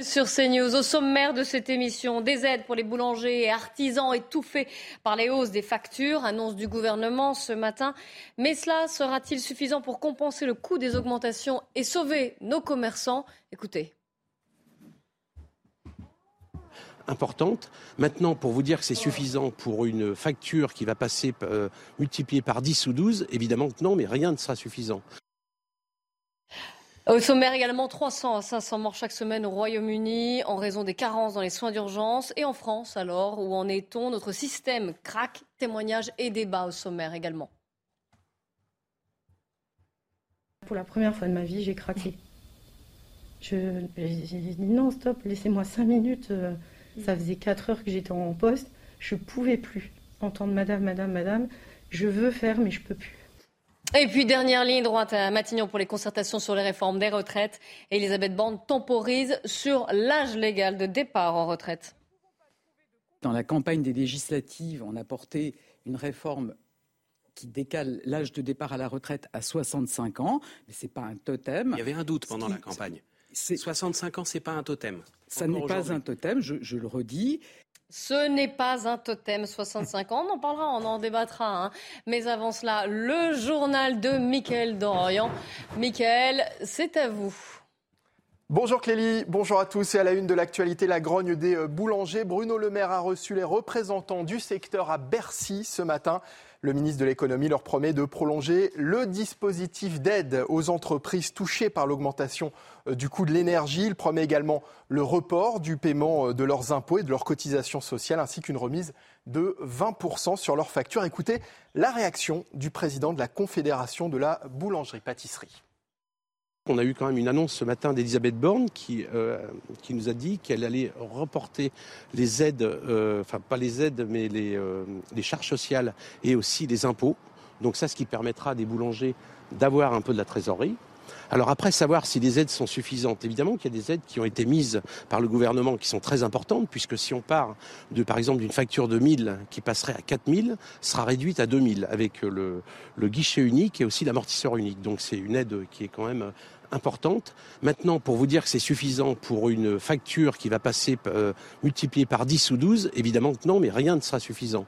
Sur CNews, au sommaire de cette émission, des aides pour les boulangers et artisans étouffés par les hausses des factures, annonce du gouvernement ce matin. Mais cela sera-t-il suffisant pour compenser le coût des augmentations et sauver nos commerçants? Écoutez. importante. Maintenant, pour vous dire que c'est suffisant pour une facture qui va passer euh, multipliée par 10 ou 12, évidemment que non, mais rien ne sera suffisant. Au sommaire également, 300 à 500 morts chaque semaine au Royaume-Uni en raison des carences dans les soins d'urgence. Et en France, alors, où en est-on? Notre système craque. Témoignages et débats au sommaire également. Pour la première fois de ma vie, j'ai craqué. J'ai dit non, stop, laissez-moi 5 minutes. Euh, ça faisait 4 heures que j'étais en poste. Je pouvais plus entendre madame, madame, madame. Je veux faire, mais je peux plus. Et puis, dernière ligne droite à Matignon pour les concertations sur les réformes des retraites. Elisabeth Borne temporise sur l'âge légal de départ en retraite. Dans la campagne des législatives, on a porté une réforme qui décale l'âge de départ à la retraite à 65 ans, mais ce n'est pas un totem. Il y avait un doute pendant la campagne. 65 ans, ce n'est pas un totem. Ça n'est pas un totem, je le redis. Ce n'est pas un totem 65 ans, on en parlera, on en débattra. Hein. Mais avant cela, le journal de Mickaël Dorian. Mickaël, c'est à vous. Bonjour Clélie, bonjour à tous. Et à la une de l'actualité, la grogne des euh, boulangers. Bruno Le Maire a reçu les représentants du secteur à Bercy ce matin. Le ministre de l'économie leur promet de prolonger le dispositif d'aide aux entreprises touchées par l'augmentation euh, du coût de l'énergie. Il promet également le report du paiement euh, de leurs impôts et de leurs cotisations sociales, ainsi qu'une remise de 20% sur leurs factures. Écoutez la réaction du président de la Confédération de la boulangerie-pâtisserie. On a eu quand même une annonce ce matin d'Elisabeth Borne qui, euh, qui nous a dit qu'elle allait reporter les aides, euh, enfin pas les aides, mais les, euh, les charges sociales et aussi les impôts. Donc ça, ce qui permettra à des boulangers d'avoir un peu de la trésorerie. Alors après, savoir si les aides sont suffisantes. Évidemment qu'il y a des aides qui ont été mises par le gouvernement qui sont très importantes, puisque si on part par exemple, d'une facture de 1000 qui passerait à 4000, sera réduite à 2000 avec le, le guichet unique et aussi l'amortisseur unique. Donc c'est une aide qui est quand même importante. Maintenant, pour vous dire que c'est suffisant pour une facture qui va passer euh, multipliée par 10 ou 12, évidemment que non, mais rien ne sera suffisant.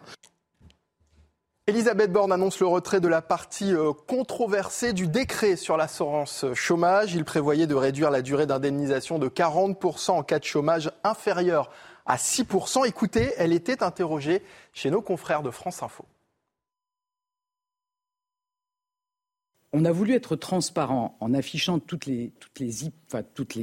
Elisabeth Borne annonce le retrait de la partie euh, controversée du décret sur l'assurance chômage. Il prévoyait de réduire la durée d'indemnisation de 40% en cas de chômage inférieur à 6%. Écoutez, elle était interrogée chez nos confrères de France Info. On a voulu être transparent en affichant toutes les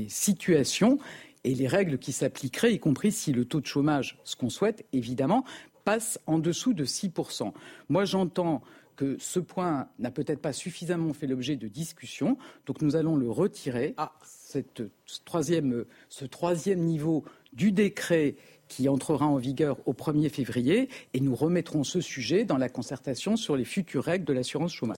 situations et les règles qui s'appliqueraient, y compris si le taux de chômage, ce qu'on souhaite évidemment, passe en dessous de 6%. Moi, j'entends que ce point n'a peut-être pas suffisamment fait l'objet de discussions, donc nous allons le retirer. à cette troisième, ce troisième niveau du décret qui entrera en vigueur au 1er février, et nous remettrons ce sujet dans la concertation sur les futures règles de l'assurance chômage.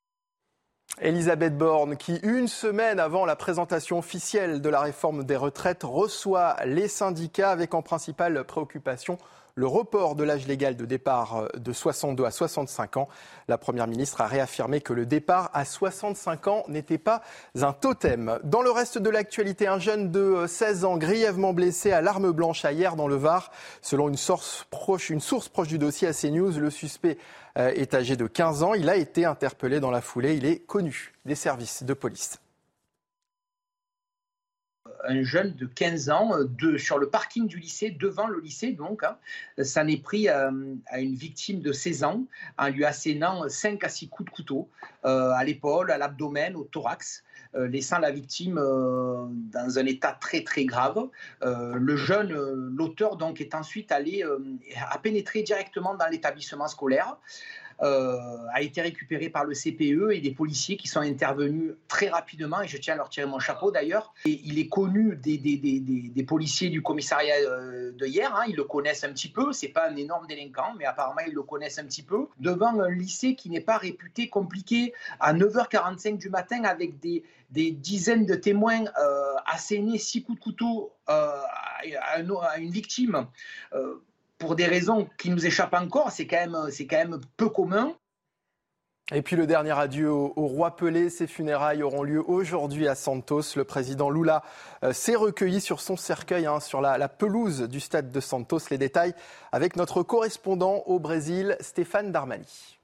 Elisabeth Borne, qui une semaine avant la présentation officielle de la réforme des retraites reçoit les syndicats avec en principale préoccupation le report de l'âge légal de départ euh, de 62 à 65 ans. La Première ministre a réaffirmé que le départ à 65 ans n'était pas un totem. Dans le reste de l'actualité, un jeune de 16 ans grièvement blessé à l'arme blanche à hier dans le Var. Selon une source proche, une source proche du dossier à CNews, le suspect euh, est âgé de 15 ans. Il a été interpellé dans la foulée. Il est connu des services de police un jeune de 15 ans euh, sur le parking du lycée, devant le lycée donc. Hein. ça n'est pris euh, à une victime de 16 ans en lui assénant 5 à 6 coups de couteau euh, à l'épaule, à l'abdomen, au thorax. Laissant la victime dans un état très très grave. le jeune, l'auteur donc, est ensuite allé, a pénétré directement dans l'établissement scolaire. Euh, a été récupéré par le CPE et des policiers qui sont intervenus très rapidement, et je tiens à leur tirer mon chapeau d'ailleurs. Il est connu des, des, des, des policiers du commissariat euh, de hier, hein, ils le connaissent un petit peu, c'est pas un énorme délinquant, mais apparemment ils le connaissent un petit peu, devant un lycée qui n'est pas réputé compliqué, à 9h45 du matin avec des, des dizaines de témoins euh, six coups de couteau euh, à, une victime. Euh, pour des raisons qui nous échappent encore, c'est quand même, quand même peu commun. Et puis le dernier adieu au, roi Pelé. Ses funérailles auront lieu aujourd'hui à Santos. Le président Lula euh, s'est recueilli sur son cercueil, hein, sur la, pelouse du stade de Santos. Les détails avec notre correspondant au Brésil, Stéphane Darmani.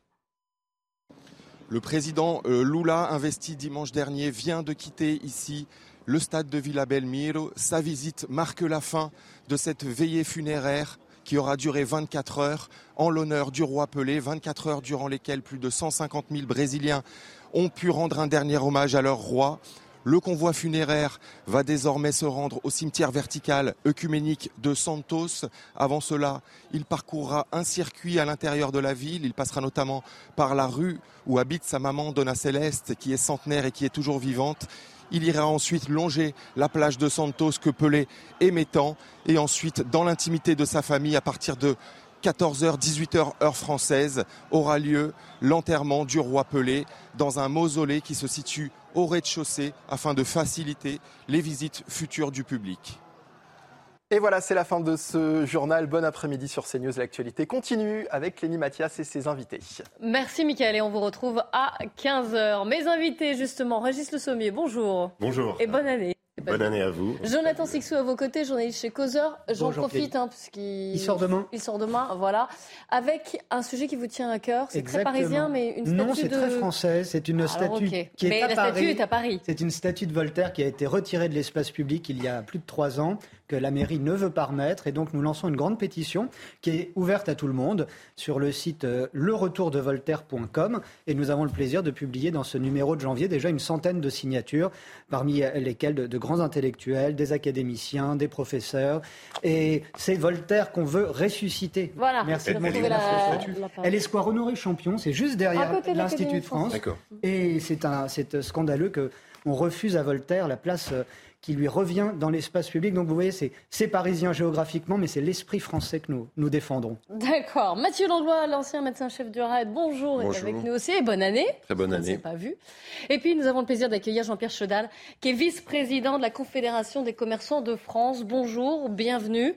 Le président euh, Lula, investi dimanche dernier, vient de quitter ici le stade de Villa Belmiro. Sa visite marque la fin de cette veillée funéraire qui aura duré 24 heures en l'honneur du roi Pelé, 24 heures durant lesquelles plus de 150 000 Brésiliens ont pu rendre un dernier hommage à leur roi. Le convoi funéraire va désormais se rendre au cimetière vertical œcuménique de Santos. Avant cela, il parcourra un circuit à l'intérieur de la ville. Il passera notamment par la rue où habite sa maman Donna Céleste, qui est centenaire et qui est toujours vivante. Il ira ensuite longer la plage de Santos que Pelé aimait tant. Et ensuite, dans l'intimité de sa famille, à partir de 14h, 18h heure française, aura lieu l'enterrement du roi Pelé dans un mausolée qui se situe au rez-de-chaussée afin de faciliter les visites futures du public. Et voilà, c'est la fin de ce journal. Bon après-midi sur CNews. L'actualité continue avec Lénie Mathias et ses invités. Merci Mickaël et on vous retrouve à 15h. Mes invités justement, Régis Le Sommier, bonjour. Bonjour. Et bonne année. Bonne année à vous. Jonathan Sixou à vos côtés, journaliste chez Causeur. J'en profite hein, puisqu'il il sort demain. Il sort demain, voilà. Avec un sujet qui vous tient à cœur. C'est très parisien, mais une statue Non, c'est très français. C'est une statue qui est mais à la Paris. statue est à Paris. C'est une statue de Voltaire qui a été retirée de l'espace public il y a plus de trois ans que la mairie ne veut pas remettre. Et donc, nous lançons une grande pétition qui est ouverte à tout le monde sur le site euh, leretourdevoltaire.com. Et nous avons le plaisir de publier dans ce numéro de janvier déjà une centaine de signatures, parmi lesquelles de, grands intellectuels, des académiciens, des professeurs. Et c'est Voltaire qu'on veut ressusciter. Voilà. Merci de montrer la, Elle est Square Honoré Champion, c'est juste derrière l'Institut de France. Et c'est scandaleux que on refuse à Voltaire la place euh, qui lui revient dans l'espace public. Donc vous voyez, c'est parisien géographiquement, mais c'est l'esprit français que nous, nous défendrons. D'accord. Mathieu Langlois, l'ancien médecin-chef du RAID, bonjour, bonjour. avec nous aussi et bonne année. Très bonne année. pas vu. Et puis nous avons le plaisir d'accueillir Jean-Pierre Chedal, qui est vice-président de la Confédération des commerçants de France. Bonjour, bienvenue.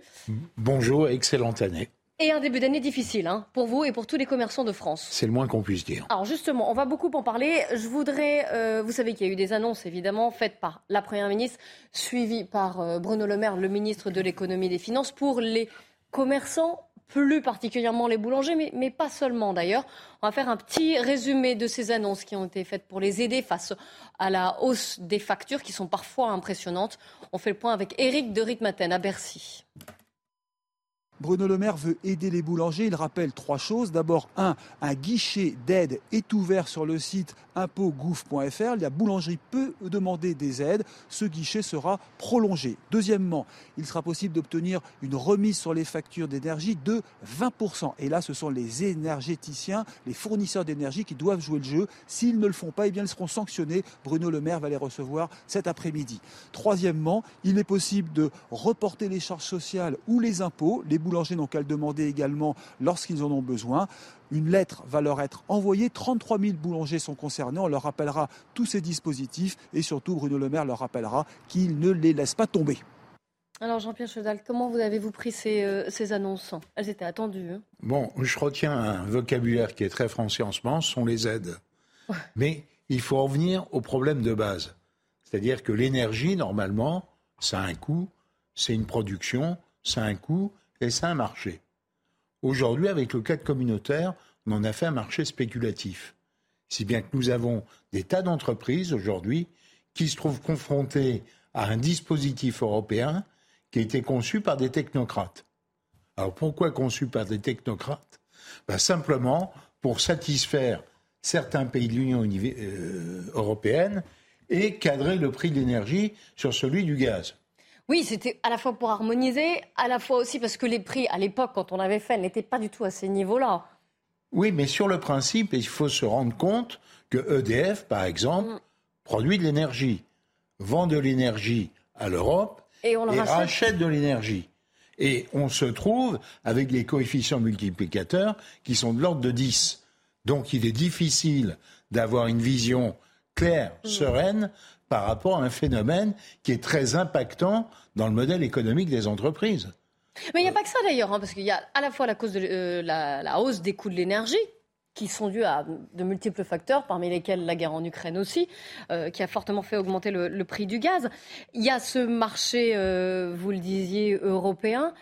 Bonjour, excellente année. Et un début d'année difficile hein, pour vous et pour tous les commerçants de France. C'est le moins qu'on puisse dire. Alors justement, on va beaucoup en parler. Je voudrais, euh, vous savez qu'il y a eu des annonces évidemment faites par la Première ministre, suivies par euh, Bruno Le Maire, le ministre de l'économie et des finances, pour les commerçants plus particulièrement les boulangers, mais, mais pas seulement d'ailleurs. On va faire un petit résumé de ces annonces qui ont été faites pour les aider face à la hausse des factures qui sont parfois impressionnantes. On fait le point avec Éric de Ritmaten à Bercy. Bruno Le Maire veut aider les boulangers. Il rappelle trois choses. D'abord, un, un guichet d'aide est ouvert sur le site impôtgouv.fr. La boulangerie peut demander des aides. Ce guichet sera prolongé. Deuxièmement, il sera possible d'obtenir une remise sur les factures d'énergie de 20%. Et là, ce sont les énergéticiens, les fournisseurs d'énergie qui doivent jouer le jeu. S'ils ne le font pas, eh bien, ils seront sanctionnés. Bruno Le Maire va les recevoir cet après-midi. Troisièmement, il est possible de reporter les charges sociales ou les impôts. N'ont qu'à le demander également lorsqu'ils en ont besoin. Une lettre va leur être envoyée. 33 000 boulangers sont concernés. On leur rappellera tous ces dispositifs et surtout Bruno Le Maire leur rappellera qu'il ne les laisse pas tomber. Alors Jean-Pierre Chedal, comment vous avez-vous pris ces, euh, ces, annonces? Elles étaient attendues. Hein bon, je retiens un vocabulaire qui est très français en ce moment, ce sont les aides. Mais il faut revenir au problème de base. C'est-à-dire que l'énergie, normalement, ça a un coût, c'est une production, ça a un coût a un marché. Aujourd'hui, avec le cadre communautaire, on en a fait un marché spéculatif. Si bien que nous avons des tas d'entreprises aujourd'hui qui se trouvent confrontées à un dispositif européen qui a été conçu par des technocrates. Alors pourquoi conçu par des technocrates? Ben Simplement pour satisfaire certains pays de l'Union euh, européenne et cadrer le prix de l'énergie sur celui du gaz. Oui, c'était à la fois pour harmoniser, à la fois aussi parce que les prix, à l'époque, quand on avait fait, n'étaient pas du tout à ces niveaux-là. Oui, mais sur le principe, il faut se rendre compte que EDF, par exemple, mm. produit de l'énergie, vend de l'énergie à l'Europe et, on rachète. de l'énergie. Et on se trouve avec des coefficients multiplicateurs qui sont de l'ordre de 10. Donc il est difficile d'avoir une vision claire, mm. sereine par rapport à un phénomène qui est très impactant dans le modèle économique des entreprises. Mais il n'y a pas que ça d'ailleurs, hein, parce qu'il y a à la fois la, cause de, euh, la, hausse des coûts de l'énergie, qui sont dus à de multiples facteurs, parmi lesquels la guerre en Ukraine aussi, euh, qui a fortement fait augmenter le, prix du gaz. Il y a ce marché, euh, vous le disiez, européen.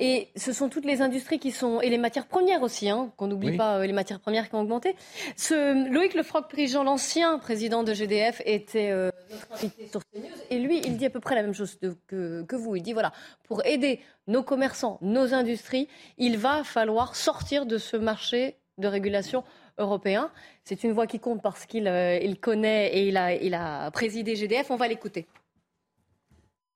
Et ce sont toutes les industries qui sont, et les matières premières aussi, hein, qu'on n'oublie pas, euh, les matières premières qui ont augmenté. Ce, Loïc Lefroc-Prigent, l'ancien président de GDF, était notre invité sur CNews. Et lui, il dit à peu près la même chose que, que vous. Il dit, voilà, pour aider nos commerçants, nos industries, il va falloir sortir de ce marché de régulation européen. C'est une voix qui compte parce qu'il euh, connaît et il a, il a présidé GDF. On va l'écouter.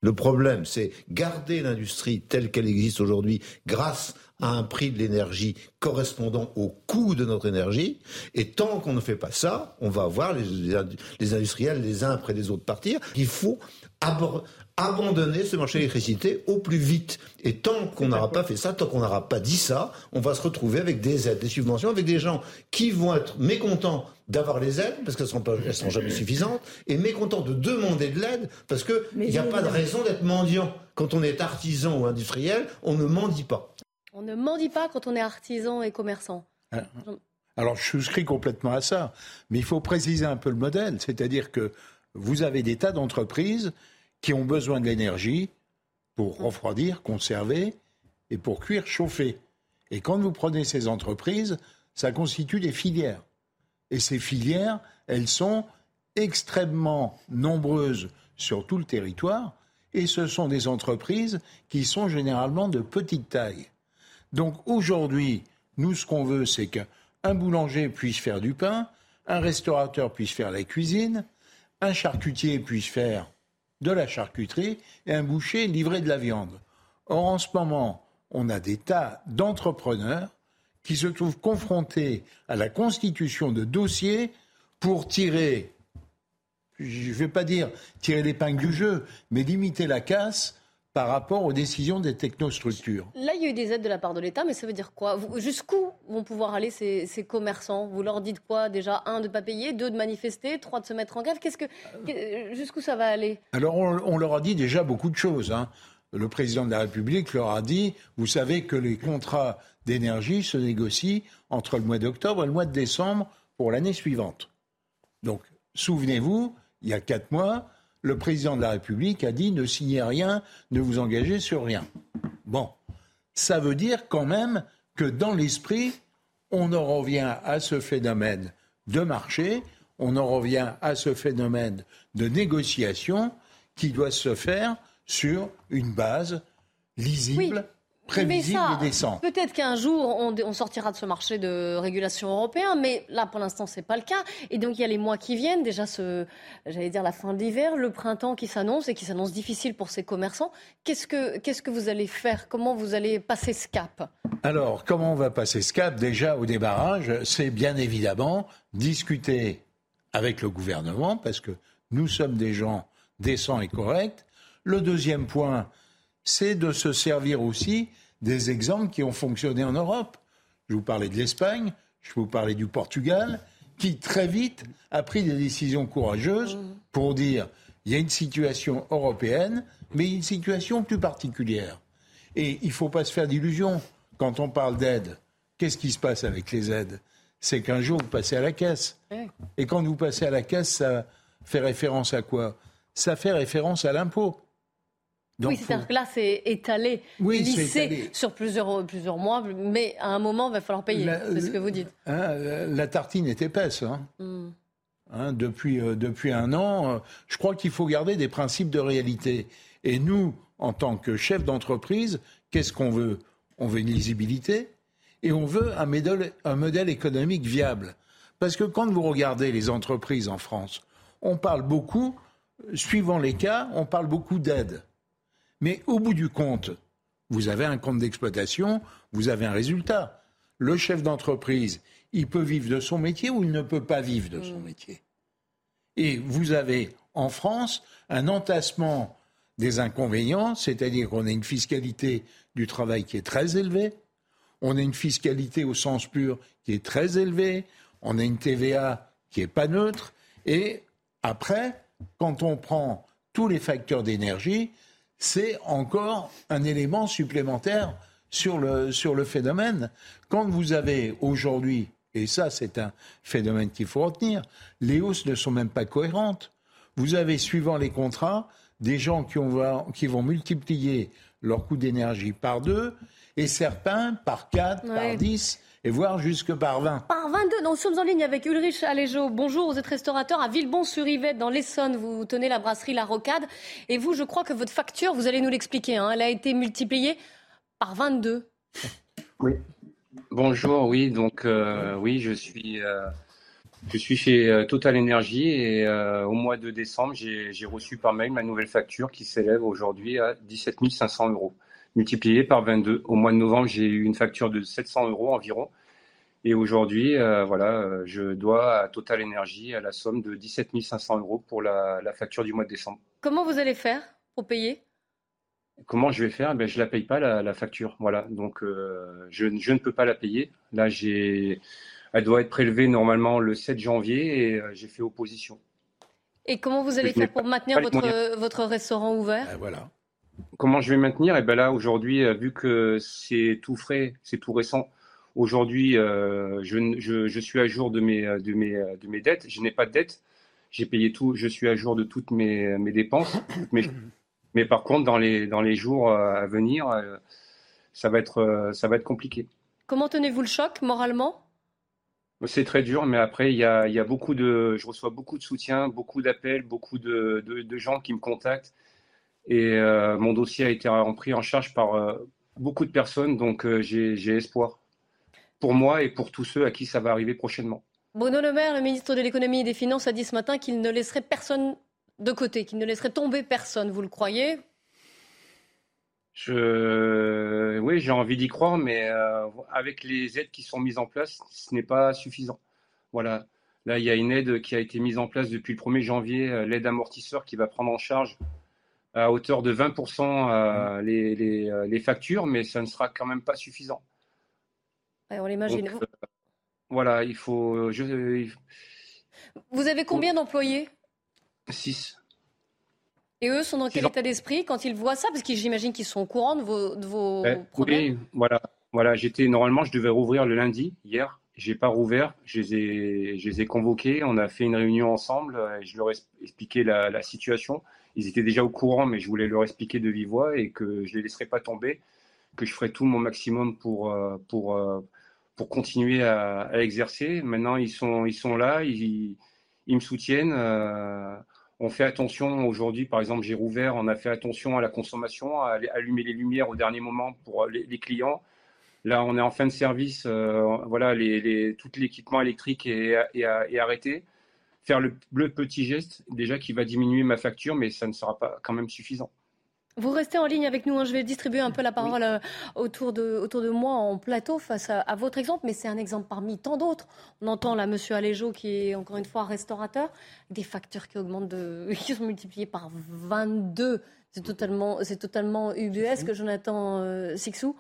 Le problème, c'est garder l'industrie telle qu'elle existe aujourd'hui grâce à un prix de l'énergie correspondant au coût de notre énergie. Et tant qu'on ne fait pas ça, on va voir les, industriels les uns après les autres partir. Il faut abandonner ce marché de l'électricité au plus vite. Et tant qu'on n'aura pas fait ça, tant qu'on n'aura pas dit ça, on va se retrouver avec des aides, des subventions, avec des gens qui vont être mécontents d'avoir les aides, parce qu'elles ne seront jamais suffisantes, et mécontents de demander de l'aide, parce qu'il n'y a pas de raison d'être mendiant. Quand on est artisan ou industriel, on ne mendie pas. On ne mendie pas quand on est artisan et commerçant. Ah. Alors je souscris complètement à ça, mais il faut préciser un peu le modèle, c'est-à-dire que vous avez des tas d'entreprises qui ont besoin de l'énergie pour refroidir, conserver et pour cuire, chauffer. Et quand vous prenez ces entreprises, ça constitue des filières. Et ces filières, elles sont extrêmement nombreuses sur tout le territoire et ce sont des entreprises qui sont généralement de petite taille. Donc aujourd'hui, nous, ce qu'on veut, c'est qu'un boulanger puisse faire du pain, un restaurateur puisse faire la cuisine, un charcutier puisse faire de la charcuterie et un boucher livrer de la viande. Or, en ce moment, on a des tas d'entrepreneurs qui se trouvent confrontés à la constitution de dossiers pour tirer, je ne vais pas dire tirer l'épingle du jeu, mais limiter la casse par rapport aux décisions des technostructures. Là, il y a eu des aides de la part de l'État, mais ça veut dire quoi? Jusqu'où vont pouvoir aller ces, commerçants? Vous leur dites quoi? Déjà, un, de ne pas payer, deux, de manifester, trois, de se mettre en grève. Qu'est-ce que, jusqu'où ça va aller? Alors, on, leur a dit déjà beaucoup de choses. Hein. Le président de la République leur a dit, vous savez que les contrats d'énergie se négocient entre le mois d'octobre et le mois de décembre pour l'année suivante. Donc, souvenez-vous, il y a quatre mois, le président de la République a dit ne signez rien, ne vous engagez sur rien. Bon, ça veut dire quand même que dans l'esprit, on en revient à ce phénomène de marché, on en revient à ce phénomène de négociation qui doit se faire sur une base lisible, prévisible et décent. Peut-être qu'un jour, on, sortira de ce marché de régulation européen, mais là, pour l'instant, ce n'est pas le cas. Et donc, il y a les mois qui viennent, déjà, ce, j'allais dire la fin de l'hiver, le printemps qui s'annonce et qui s'annonce difficile pour ces commerçants. Qu'est-ce que, qu'est-ce que vous allez faire? Comment vous allez passer ce cap? Alors, comment on va passer ce cap? Déjà, au débarrage, c'est bien évidemment discuter avec le gouvernement, parce que nous sommes des gens décents et corrects. Le deuxième point, c'est de se servir aussi des exemples qui ont fonctionné en Europe. Je vous parlais de l'Espagne, je vous parlais du Portugal, qui très vite a pris des décisions courageuses pour dire il y a une situation européenne, mais une situation plus particulière. Et il ne faut pas se faire d'illusions. Quand on parle d'aide, qu'est-ce qui se passe avec les aides? C'est qu'un jour, vous passez à la caisse. Et quand vous passez à la caisse, ça fait référence à quoi? Ça fait référence à l'impôt oui, c'est-à-dire que là, c'est étalé, oui, lissé sur plusieurs, plusieurs mois, mais à un moment, il va falloir payer. C'est ce que vous dites. Hein, la, tartine est épaisse. Hein. Hmm. Hein, depuis, euh, depuis un an, euh, je crois qu'il faut garder des principes de réalité. Et nous, en tant que chef d'entreprise, qu'est-ce qu'on veut? On veut une lisibilité et on veut un modèle, un modèle économique viable. Parce que quand vous regardez les entreprises en France, on parle beaucoup, suivant les cas, on parle beaucoup d'aide. Mais au bout du compte, vous avez un compte d'exploitation, vous avez un résultat. Le chef d'entreprise, il peut vivre de son métier ou il ne peut pas vivre de son mm. métier. Et vous avez en France un entassement des inconvénients, c'est-à-dire qu'on a une fiscalité du travail qui est très élevée, on a une fiscalité au sens pur qui est très élevée, on a une TVA qui n'est pas neutre, et après, quand on prend tous les facteurs d'énergie, c'est encore un élément supplémentaire sur le, sur le phénomène. Quand vous avez aujourd'hui et ça c'est un phénomène qu'il faut retenir, les hausses ne sont même pas cohérentes. Vous avez, suivant les contrats, des gens qui, qui vont multiplier leur coût d'énergie par deux, et certains par quatre, par dix, et voire jusque par 20. Par 22. Nous sommes en ligne avec Ulrich Aléjo. Bonjour, vous êtes restaurateur à Villebon-sur-Yvette, dans l'Essonne. Vous tenez la brasserie La Rocade. Et vous, je crois que votre facture, vous allez nous l'expliquer, hein, elle a été multipliée par 22. Oui. Bonjour, oui. Donc, euh, oui, je suis. Euh, je suis chez euh, Total Energy et au mois de décembre, j'ai reçu par mail ma nouvelle facture qui s'élève aujourd'hui à 17 500 euros multiplié par 22. Au mois de novembre, j'ai eu une facture de 700 euros environ. Et aujourd'hui, euh, voilà, euh, je dois à Total Energy à la somme de 17 500 euros pour la, facture du mois de décembre. Comment vous allez faire pour payer? Comment je vais faire? Ben, Je ne la paye pas, la, facture. Voilà. Donc, euh, je, ne peux pas la payer. Là, j'ai, elle doit être prélevée normalement le 7 janvier et j'ai fait opposition. Et comment vous allez faire pour maintenir votre, votre restaurant ouvert? Ben, Voilà. Comment je vais maintenir? Et eh ben là, aujourd'hui, euh, vu que c'est tout frais, c'est tout récent, aujourd'hui, euh, je, je, suis à jour de mes, de mes, de mes dettes. Je n'ai pas de dettes. J'ai payé tout. Je suis à jour de toutes mes, mes dépenses. Mais, mais par contre, dans les, dans les jours euh, à venir, ça va être, ça va être compliqué. Comment tenez-vous le choc moralement? C'est très dur, mais après, il y a, il y a beaucoup de, je reçois beaucoup de soutien, beaucoup d'appels, beaucoup de, de, de, gens qui me contactent et euh, mon dossier a été pris en charge par euh, beaucoup de personnes, donc euh, j'ai espoir pour moi et pour tous ceux à qui ça va arriver prochainement. Bruno Le Maire, le ministre de l'économie et des finances, a dit ce matin qu'il ne laisserait personne de côté, qu'il ne laisserait tomber personne. Vous le croyez? Je... Oui, j'ai envie d'y croire, mais avec les aides qui sont mises en place, ce n'est pas suffisant. Voilà. Là, il y a une aide qui a été mise en place depuis le 1er janvier, l'aide amortisseur qui va prendre en charge à hauteur de 20% euh, mmh. les, euh, les, factures, mais ça ne sera quand même pas suffisant. on l'imagine. Euh, voilà, il faut. Je, Vous avez combien d'employés? 6. Et eux sont dans quel état d'esprit quand ils voient ça? Parce que j'imagine qu'ils sont au courant de vos, de vos ben, problèmes. Oui, voilà. voilà j'étais normalement, je devais rouvrir le lundi, hier. J'ai pas rouvert. Je les, ai, je les ai convoqués. On a fait une réunion ensemble. Et je leur ai expliqué la, situation ils étaient déjà au courant, mais je voulais leur expliquer de vive voix et que je ne les laisserai pas tomber, que je ferai tout mon maximum pour, euh, pour, euh, pour continuer à, exercer. Maintenant, ils sont, ils sont là, ils, ils me soutiennent. Euh, on fait attention aujourd'hui, par exemple, j'ai rouvert, on a fait attention à la consommation, à allumer les lumières au dernier moment pour les, clients. Là, on est en fin de service, voilà, les, les, tout l'équipement électrique est, est arrêté faire le, petit geste déjà qui va diminuer ma facture, mais ça ne sera pas quand même suffisant. Vous restez en ligne avec nous. Hein. Je vais distribuer un peu la parole euh, autour, de, autour de moi en plateau face à, votre exemple, mais c'est un exemple parmi tant d'autres. On entend là Monsieur Aléjo qui est encore une fois restaurateur, des factures qui augmentent, de, qui sont multipliées par 22. C'est totalement, c'est totalement ubuesque, Jonathan euh, Sixou.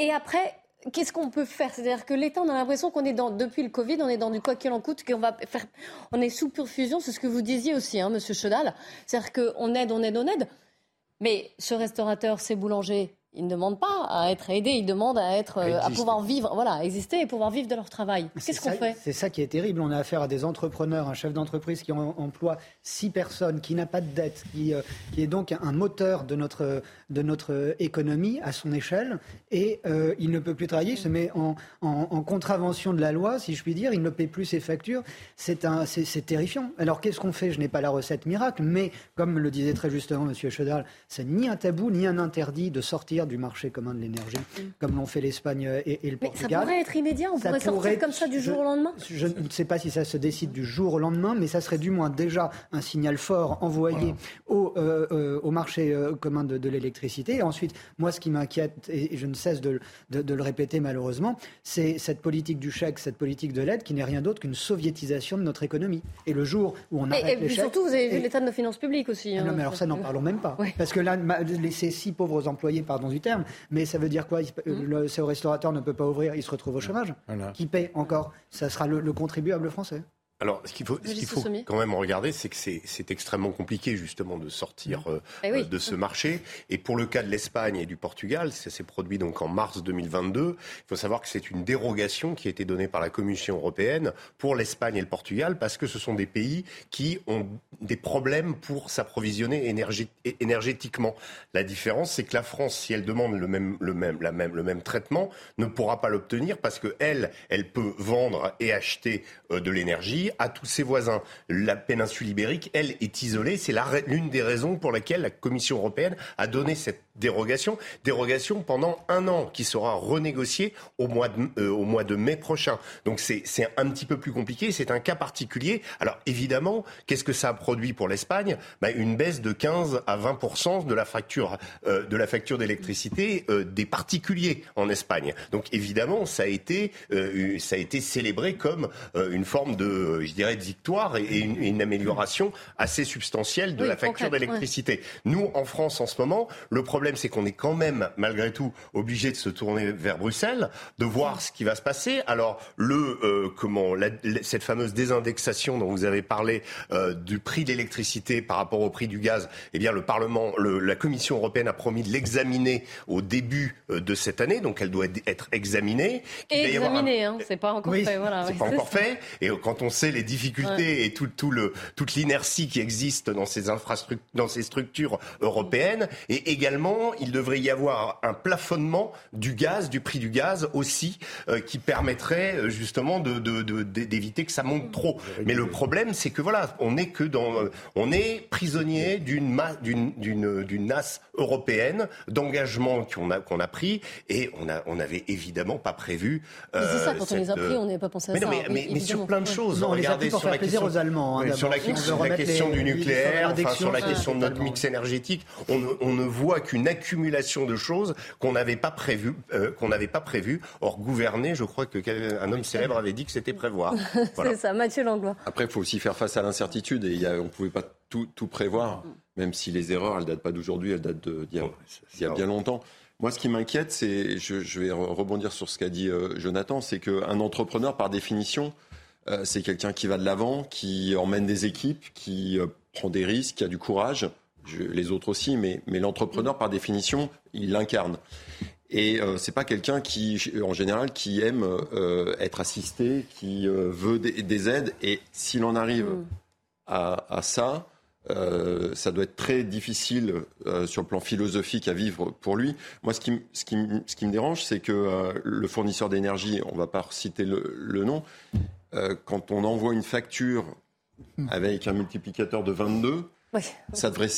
Et après, qu'est-ce qu'on peut faire? C'est-à-dire que l'État, on a l'impression qu'on est dans, depuis le Covid, on est dans du quoi qu'il en coûte, qu'on va faire, on est sous perfusion, c'est ce que vous disiez aussi, hein, Monsieur Chedal. C'est-à-dire qu'on aide, on aide, on aide. Mais ce restaurateur, ces boulangers, ils ne demandent pas à être aidés, ils demandent à être, euh, à, pouvoir vivre, voilà, à exister et pouvoir vivre de leur travail. Qu'est-ce qu'on fait? C'est ça qui est terrible. On a affaire à des entrepreneurs, un chef d'entreprise qui emploie six personnes, qui n'a pas de dette, qui, euh, qui, est donc un moteur de notre, de notre économie à son échelle, et euh, il ne peut plus travailler. Il se met en, en, contravention de la loi, si je puis dire. Il ne paie plus ses factures. C'est c'est terrifiant. Alors qu'est-ce qu'on fait? Je n'ai pas la recette miracle, mais comme le disait très justement M. Chedal, c'est ni un tabou ni un interdit de sortir du marché commun de l'énergie, mm. comme l'ont fait l'Espagne et, le Portugal. Mais ça pourrait être immédiat, on pourrait sortir comme ça du jour au lendemain Je ne sais pas si ça se décide du jour au lendemain, mais ça serait du moins déjà un signal fort envoyé au, euh, euh, au, marché euh, commun de, l'électricité. Et ensuite, moi, ce qui m'inquiète, et je ne cesse de, de, le répéter malheureusement, c'est cette politique du chèque, cette politique de l'aide qui n'est rien d'autre qu'une soviétisation de notre économie. Et le jour où on arrête et, et surtout, vous avez vu l'état de nos finances publiques aussi. Ah non, hein. mais alors ça, n'en parlons même pas. Parce que là, ces six pauvres employés, pardon, du terme. Mais ça veut dire quoi? Mmh. Le restaurateur ne peut pas ouvrir, il se retrouve au chômage. Qui paie encore? Ça sera le, contribuable français. Alors, ce qu'il faut, ce qu'il faut quand même regarder, c'est que c'est extrêmement compliqué justement de sortir euh, eh euh, de ce marché. Et pour le cas de l'Espagne et du Portugal, ça s'est produit donc en mars 2022. Il faut savoir que c'est une dérogation qui a été donnée par la Commission européenne pour l'Espagne et le Portugal parce que ce sont des pays qui ont des problèmes pour s'approvisionner énergétiquement. La différence, c'est que la France, si elle demande le même, le même, la même, le même traitement, ne pourra pas l'obtenir parce que elle, elle peut vendre et acheter euh, de l'énergie à tous ses voisins. La péninsule ibérique, elle, est isolée. C'est l'une des raisons pour laquelle la Commission européenne a donné cette dérogation, dérogation pendant un an qui sera renégociée au mois de, euh, au mois de mai prochain. Donc c'est un petit peu plus compliqué, c'est un cas particulier. Alors évidemment, qu'est-ce que ça a produit pour l'Espagne? Bah, Une baisse de 15 à 20 de la facture euh, de la facture d'électricité euh, des particuliers en Espagne. Donc évidemment, ça a été ça a été célébré comme une forme de je dirais de victoire et, une, amélioration assez substantielle de la facture d'électricité. Nous en France en ce moment, le problème c'est qu'on est quand même, malgré tout, obligé de se tourner vers Bruxelles, de voir ce qui va se passer. Alors, le euh, comment cette fameuse désindexation dont vous avez parlé euh, du prix de l'électricité par rapport au prix du gaz, eh bien, le Parlement, le, la Commission européenne a promis de l'examiner au début euh, de cette année, donc elle doit être examinée. Et examinée, hein, c'est pas encore fait. Voilà, c'est pas encore fait. Et quand on sait les difficultés et tout, tout le, toute l'inertie qui existe dans ces infrastructures, dans ces structures européennes, et également il devrait y avoir un plafonnement du gaz, du prix du gaz aussi, euh, qui permettrait euh, justement d'éviter que ça monte trop. Mais le problème, c'est que voilà, on est que dans, euh, on est prisonnier d'une d'une nasse européenne d'engagement qu'on a qu'on a pris et on a on n'avait évidemment pas prévu. c'est ça quand on les a pris, on n'avait pas pensé à mais ça. Non, mais, mais, sur plein de choses. On les a sur la question aux Allemands. Hein, sur la, question du nucléaire, enfin, sur la question de notre mix énergétique, on ne, on ne voit qu'une une accumulation de choses qu'on n'avait pas prévues. Euh, qu'on n'avait pas prévu. Or, gouverner, je crois qu'un homme célèbre avait dit que c'était prévoir. C'est ça, Mathieu Langlois. Après, il faut aussi faire face à l'incertitude et on ne pouvait pas tout, tout, prévoir, même si les erreurs, elles ne datent pas d'aujourd'hui, elles datent d'il y, y a bien longtemps. Moi, ce qui m'inquiète, c'est, je, je, vais rebondir sur ce qu'a dit euh, Jonathan, c'est qu'un entrepreneur, par définition, euh, c'est quelqu'un qui va de l'avant, qui emmène des équipes, qui prend des risques, qui a du courage les autres aussi, mais, mais l'entrepreneur, par définition, il l'incarne. Et euh, c'est pas quelqu'un qui, en général, qui aime euh, être assisté, qui euh, veut des, aides. Et s'il en arrive mm. à, ça, euh, ça doit être très difficile sur le plan philosophique à vivre pour lui. Moi, ce qui, ce qui, ce qui me dérange, c'est que le fournisseur d'énergie, on va pas citer le, le nom, quand on envoie une facture mm. avec un multiplicateur de 22, ça devrait,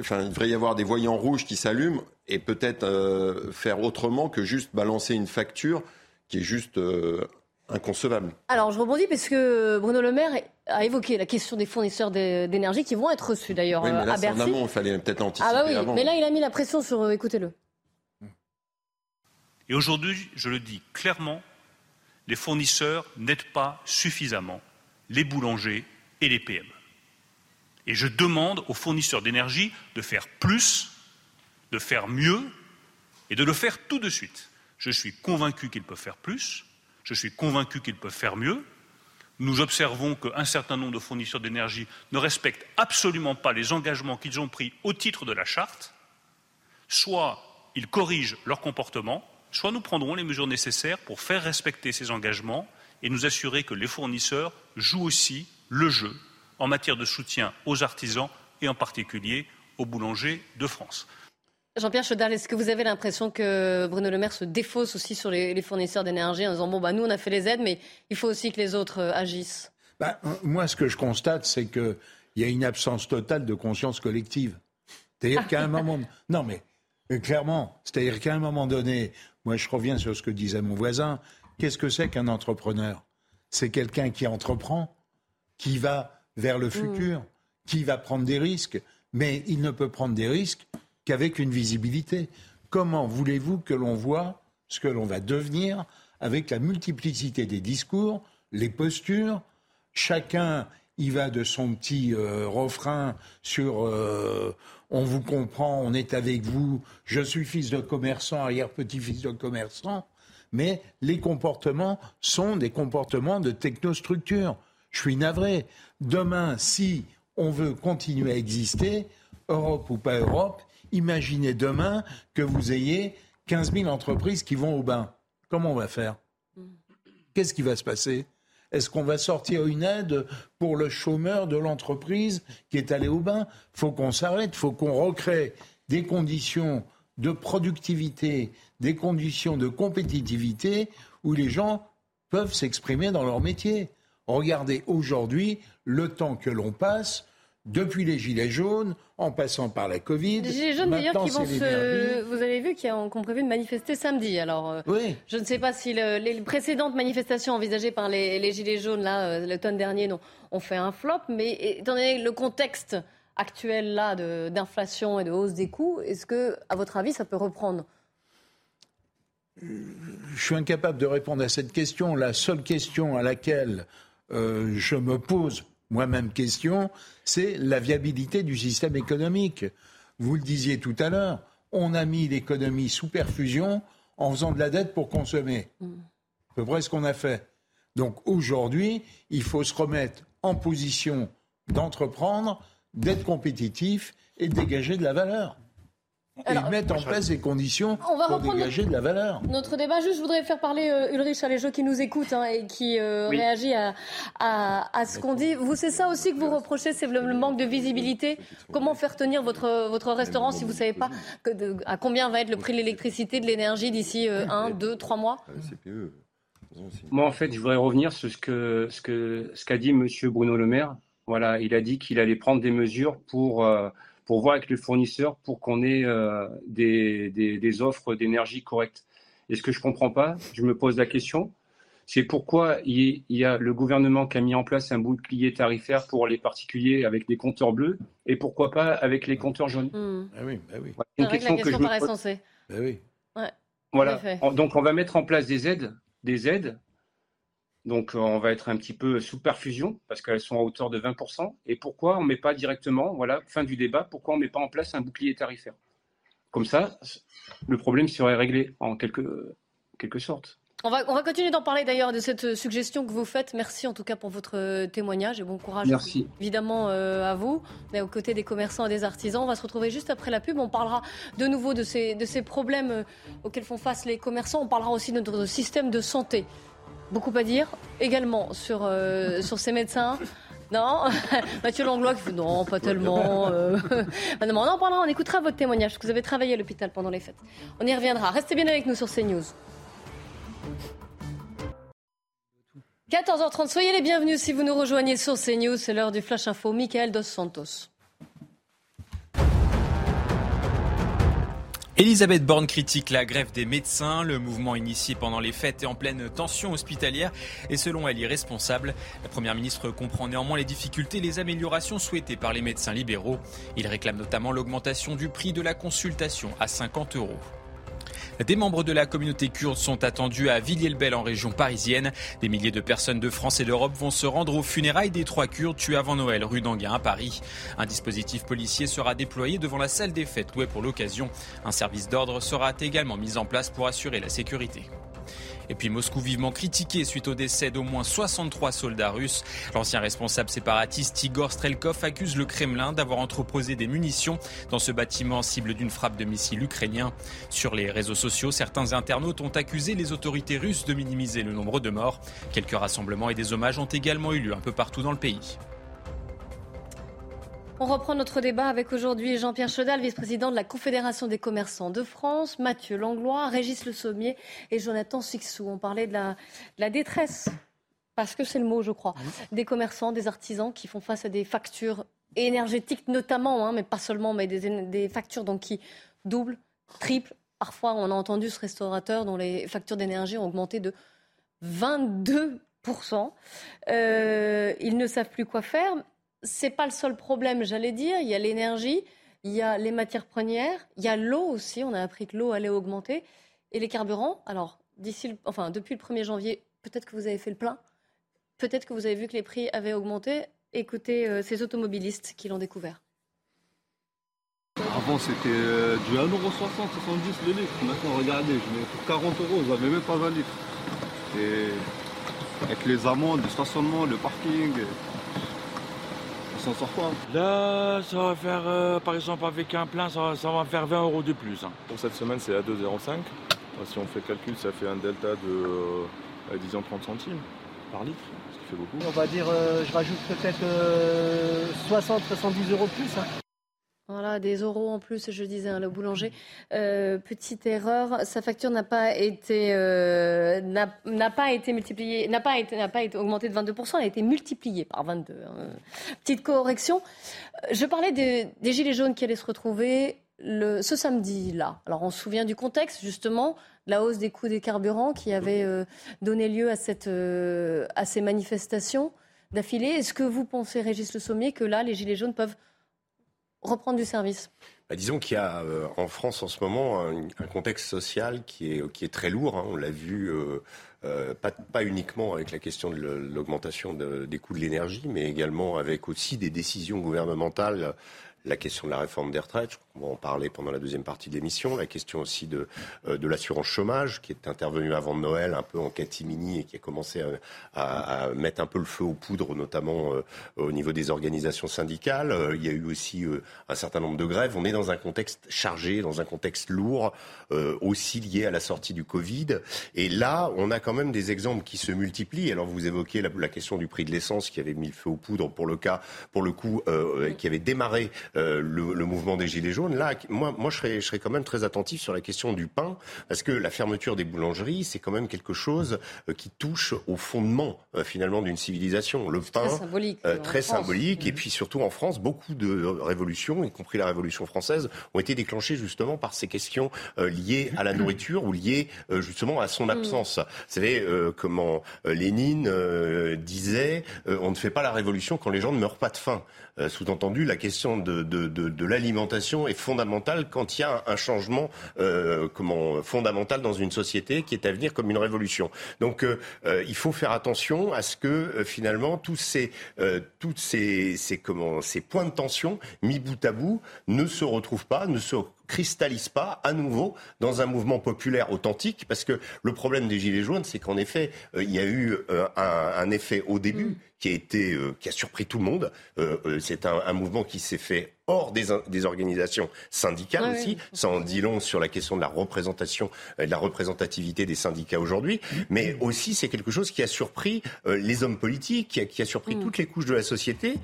enfin, il devrait y avoir des voyants rouges qui s'allument et peut-être euh, faire autrement que juste balancer une facture qui est juste euh, inconcevable. Alors je rebondis parce que Bruno Le Maire a évoqué la question des fournisseurs d'énergie qui vont être reçus d'ailleurs oui, mais là, à Bercy. En amont, il fallait peut-être anticiper. Ah bah oui, mais là il a mis la pression sur. Euh, écoutez-le. Et aujourd'hui, je le dis clairement, les fournisseurs n'aident pas suffisamment les boulangers et les PME. Et je demande aux fournisseurs d'énergie de faire plus, de faire mieux et de le faire tout de suite. Je suis convaincu qu'ils peuvent faire plus, je suis convaincu qu'ils peuvent faire mieux. Nous observons qu'un certain nombre de fournisseurs d'énergie ne respectent absolument pas les engagements qu'ils ont pris au titre de la charte. Soit ils corrigent leur comportement, soit nous prendrons les mesures nécessaires pour faire respecter ces engagements et nous assurer que les fournisseurs jouent aussi le jeu en matière de soutien aux artisans et en particulier aux boulangers de France. Jean-Pierre Chaudard, est-ce que vous avez l'impression que Bruno Le Maire se défausse aussi sur les, fournisseurs d'énergie en disant bon bah nous on a fait les aides mais il faut aussi que les autres euh, agissent? Bah, Moi ce que je constate c'est qu'il y a une absence totale de conscience collective. C'est-à-dire qu'à un moment non mais euh, clairement, c'est-à-dire qu'à un moment donné, moi je reviens sur ce que disait mon voisin, qu'est-ce que c'est qu'un entrepreneur? C'est quelqu'un qui entreprend, qui va vers le mm. futur, qui va prendre des risques, mais il ne peut prendre des risques qu'avec une visibilité. Comment voulez-vous que l'on voit ce que l'on va devenir avec la multiplicité des discours, les postures? Chacun y va de son petit euh, refrain sur euh, on vous comprend, on est avec vous, je suis fils de commerçant, arrière-petit-fils de commerçant, mais les comportements sont des comportements de technostructure. Je suis navré. Demain, si on veut continuer à exister, Europe ou pas Europe, imaginez demain que vous ayez 15 000 entreprises qui vont au bain. Comment on va faire? Qu'est-ce qui va se passer? Est-ce qu'on va sortir une aide pour le chômeur de l'entreprise qui est allé au bain? Faut qu'on s'arrête, faut qu'on recrée des conditions de productivité, des conditions de compétitivité où les gens peuvent s'exprimer dans leur métier. Regardez aujourd'hui le temps que l'on passe depuis les Gilets jaunes, en passant par la Covid. Les Gilets jaunes, d'ailleurs, qui vont se. Vous avez vu qu'ils ont, prévu de manifester samedi. Alors, euh, oui. je ne sais pas si les précédentes manifestations envisagées par les, Gilets jaunes, là, euh, l'automne dernier, non, ont fait un flop. Mais étant donné le contexte actuel, là, d'inflation et de hausse des coûts, est-ce que, à votre avis, ça peut reprendre? Je suis incapable de répondre à cette question. La seule question à laquelle euh, je me pose moi-même question, c'est la viabilité du système économique. Vous le disiez tout à l'heure, on a mis l'économie sous perfusion en faisant de la dette pour consommer. C'est à peu près ce qu'on a fait. Donc aujourd'hui, il faut se remettre en position d'entreprendre, d'être compétitif et de dégager de la valeur et mettre en place des conditions pour dégager de la valeur. Notre débat, juste, je voudrais faire parler euh, Ulrich Aléjo qui nous écoute hein, et qui euh, réagit à, à, ce qu'on dit. Vous, c'est ça aussi que vous reprochez, c'est le, manque de visibilité. Comment faire tenir votre, votre restaurant si vous ne savez pas que à combien va être le prix de l'électricité, de l'énergie d'ici euh, un, deux, trois mois? Moi, en fait, je voudrais revenir sur ce qu'a ce que, ce qu'a dit M. Bruno Le Maire. Voilà, il a dit qu'il allait prendre des mesures pour pour voir avec les fournisseurs pour qu'on ait euh, des, des, offres d'énergie correctes. Et ce que je ne comprends pas, je me pose la question, c'est pourquoi il y a le gouvernement qui a mis en place un bouclier tarifaire pour les particuliers avec des compteurs bleus et pourquoi pas avec les compteurs jaunes mmh. ah oui, bah oui. une question, que je me pose. Bah oui. Ouais, voilà. Donc on va mettre en place des aides, des aides donc, euh, on va être un petit peu sous perfusion parce qu'elles sont à hauteur de 20%. Et pourquoi on ne met pas directement, voilà, fin du débat, pourquoi on ne met pas en place un bouclier tarifaire? Comme ça, le problème serait réglé en quelque, quelque sorte. On va, on va continuer d'en parler d'ailleurs de cette suggestion que vous faites. Merci en tout cas pour votre témoignage et bon courage Merci. évidemment euh, à vous. On est aux côtés des commerçants et des artisans. On va se retrouver juste après la pub. On parlera de nouveau de ces, de ces problèmes euh, auxquels font face les commerçants. On parlera aussi de notre système de santé beaucoup à dire également sur, euh, sur ces médecins. Non? Mathieu Langlois qui non, pas tellement. Euh... on en parlera, on écoutera votre témoignage, parce que vous avez travaillé à l'hôpital pendant les fêtes. On y reviendra. Restez bien avec nous sur CNews. 14h30, soyez les bienvenus si vous nous rejoignez sur CNews. C'est l'heure du Flash Info. Michael Dos Santos. Elisabeth Borne critique la grève des médecins. Le mouvement initié pendant les fêtes est en pleine tension hospitalière et selon elle irresponsable. La Première ministre comprend néanmoins les difficultés et les améliorations souhaitées par les médecins libéraux. Il réclame notamment l'augmentation du prix de la consultation à 50 euros. Des membres de la communauté kurde sont attendus à Villiers-le-Bel en région parisienne. Des milliers de personnes de France et d'Europe vont se rendre aux funérailles des trois Kurdes tués avant Noël rue d'Anguin à Paris. Un dispositif policier sera déployé devant la salle des fêtes louée pour l'occasion. Un service d'ordre sera également mis en place pour assurer la sécurité. Et puis Moscou vivement critiqué suite au décès d'au moins 63 soldats russes. L'ancien responsable séparatiste Igor Strelkov accuse le Kremlin d'avoir entreposé des munitions dans ce bâtiment cible d'une frappe de missiles ukrainiens. Sur les réseaux sociaux, certains internautes ont accusé les autorités russes de minimiser le nombre de morts. Quelques rassemblements et des hommages ont également eu lieu un peu partout dans le pays. On reprend notre débat avec aujourd'hui Jean-Pierre Chaudal, vice-président de la Confédération des commerçants de France, Mathieu Langlois, Régis Le Sommier et Jonathan Sixou. On parlait de la, détresse, parce que c'est le mot, je crois, des commerçants, des artisans qui font face à des factures énergétiques notamment, hein, mais pas seulement, mais des, factures donc, qui doublent, triplent. Parfois, on a entendu ce restaurateur dont les factures d'énergie ont augmenté de 22% euh, ils ne savent plus quoi faire c'est pas le seul problème, j'allais dire. Il y a l'énergie, il y a les matières premières, il y a l'eau aussi. On a appris que l'eau allait augmenter. Et les carburants, alors, d'ici, enfin, depuis le 1er janvier, peut-être que vous avez fait le plein. Peut-être que vous avez vu que les prix avaient augmenté. Écoutez euh, ces automobilistes qui l'ont découvert. Avant c'était euh, du 1,60€, 70 le litre. Maintenant regardez, je mets pour 40 euros, n'avez même pas 20 litres. avec les amendes, le stationnement, le parking. On s'en sort quoi Là, ça va faire, euh, par exemple, avec un plein, ça, va faire 20 euros de plus. Hein. Pour cette semaine, c'est à 2,05. Si on fait le calcul, ça fait un delta de, euh, disons, 30 centimes par litre, ce qui fait beaucoup. On va dire, euh, je rajoute peut-être 60, 70 euros de plus. Hein. Voilà, des euros en plus, je disais, hein, le boulanger. Euh, petite erreur, sa facture n'a pas été euh, n'a pas été multipliée, n'a pas été n'a pas été augmentée de 22 elle a été multipliée par 22. Hein. Petite correction. Je parlais des, gilets jaunes qui allaient se retrouver ce samedi-là. Alors on se souvient du contexte justement, la hausse des coûts des carburants qui avait euh, donné lieu à cette à ces manifestations d'affilée. Est-ce que vous pensez, Régis Le Sommier, que là les gilets jaunes peuvent reprendre du service bah, disons qu'il y a euh, en France en ce moment un, contexte social qui est, très lourd. Hein. On l'a vu euh, euh, pas, pas, uniquement avec la question de l'augmentation des coûts de l'énergie, mais également avec aussi des décisions gouvernementales la question de la réforme des retraites, on va en parler pendant la deuxième partie de l'émission, la question aussi de, euh, de l'assurance chômage, qui est intervenue avant Noël, un peu en catimini, et qui a commencé à, mettre un peu le feu aux poudres, notamment euh, au niveau des organisations syndicales. Euh, il y a eu aussi un certain nombre de grèves. On est dans un contexte chargé, dans un contexte lourd, aussi lié à la sortie du Covid. Et là, on a quand même des exemples qui se multiplient. Alors, vous évoquez la, la question du prix de l'essence qui avait mis le feu aux poudres pour le cas, pour le coup, qui avait démarré euh, le, mouvement des Gilets jaunes. Là, moi, moi je, serais, je serais quand même très attentif sur la question du pain, parce que la fermeture des boulangeries, c'est quand même quelque chose euh, qui touche au fondement, euh, finalement, d'une civilisation. Le pain, très symbolique. très symbolique. Et puis surtout en France, beaucoup de révolutions, y compris la Révolution française, ont été déclenchées justement par ces questions liées à la nourriture ou liées justement à son mm. absence. Vous savez comment Lénine disait on ne fait pas la révolution quand les gens ne meurent pas de faim. Sous-entendu, la question de, de, l'alimentation est fondamentale quand il y a un, changement euh, comment, fondamental dans une société qui est à venir comme une révolution. Donc euh, euh, il faut faire attention à ce que finalement tous ces, ces, ces, comment, ces points de tension mis bout à bout ne se retrouvent pas, ne se cristallise pas à nouveau dans un mouvement populaire authentique, parce que le problème des Gilets jaunes, c'est qu'en effet, il y a eu un, effet au début. Mm. Qui a été qui a surpris tout le monde. c'est un, un, mouvement qui s'est fait hors des, des organisations syndicales aussi. Ça en dit long sur la question de la représentation, euh, de la représentativité des syndicats aujourd'hui. Mais aussi, c'est quelque chose qui a surpris euh, les hommes politiques, qui a, qui a surpris mm. toutes les couches de la société.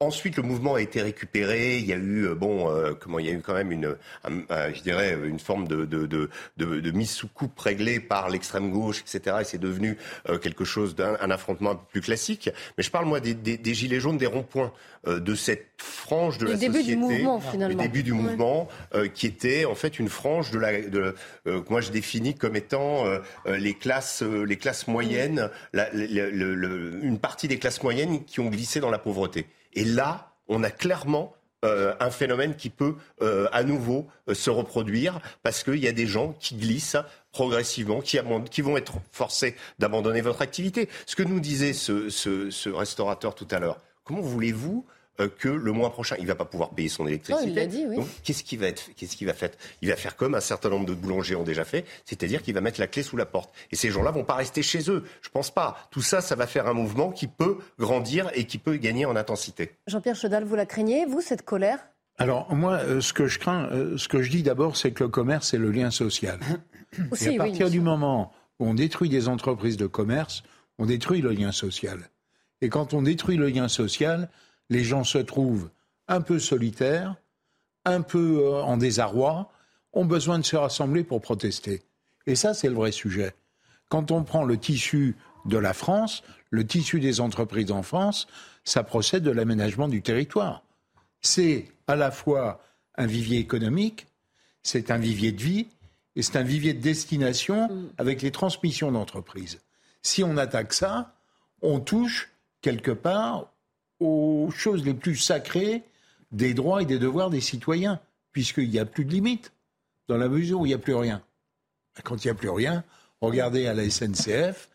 Ensuite, le mouvement a été récupéré. Il y a eu, euh, bon, comment, il y a eu quand même une, je dirais, une forme de, de, de, de, mise sous coupe réglée par l'extrême gauche, etc. Et c'est devenu quelque chose d'un affrontement un peu plus classique. Mais je parle moi des, des, des gilets jaunes, des ronds-points, de cette frange de la société du mouvement, finalement. Le début du mouvement, euh, qui était en fait une frange de la, de, euh, que moi je définis comme étant euh, les classes, les classes moyennes, la, une partie des classes moyennes qui ont glissé dans la pauvreté. Et là, on a clairement un phénomène qui peut à nouveau se reproduire parce qu'il y a des gens qui glissent progressivement, qui, qui vont être forcés d'abandonner votre activité. Ce que nous disait ce, ce, ce restaurateur tout à l'heure, comment voulez-vous euh, que le mois prochain, il va pas pouvoir payer son électricité. Donc, qu'est-ce qu'il va être, qu'est-ce qu'il va faire? Il va faire comme un certain nombre de boulangers ont déjà fait, c'est-à-dire qu'il va mettre la clé sous la porte. Et ces gens-là vont pas rester chez eux. Je pense pas. Tout ça, ça va faire un mouvement qui peut grandir et qui peut gagner en intensité. Jean-Pierre Chedal, vous la craignez, vous, cette colère? Alors moi, euh, ce que je crains, euh, ce que je dis d'abord, c'est que le commerce, c'est le lien social. Et à partir du moment où on détruit des entreprises de commerce, on détruit le lien social. Et quand on détruit le lien social, les gens se trouvent un peu solitaires, un peu euh, en désarroi, ont besoin de se rassembler pour protester. Et ça, c'est le vrai sujet. Quand on prend le tissu de la France, le tissu des entreprises en France, ça procède de l'aménagement du territoire. C'est à la fois un vivier économique, c'est un vivier de vie, et c'est un vivier de destination mm. avec les transmissions d'entreprises. Si on attaque ça, on touche quelque part aux choses les plus sacrées des droits et des devoirs des citoyens, puisqu'il n'y a plus de limite, dans la mesure où il n'y a plus rien. Quand il n'y a plus rien, regardez à la SNCF,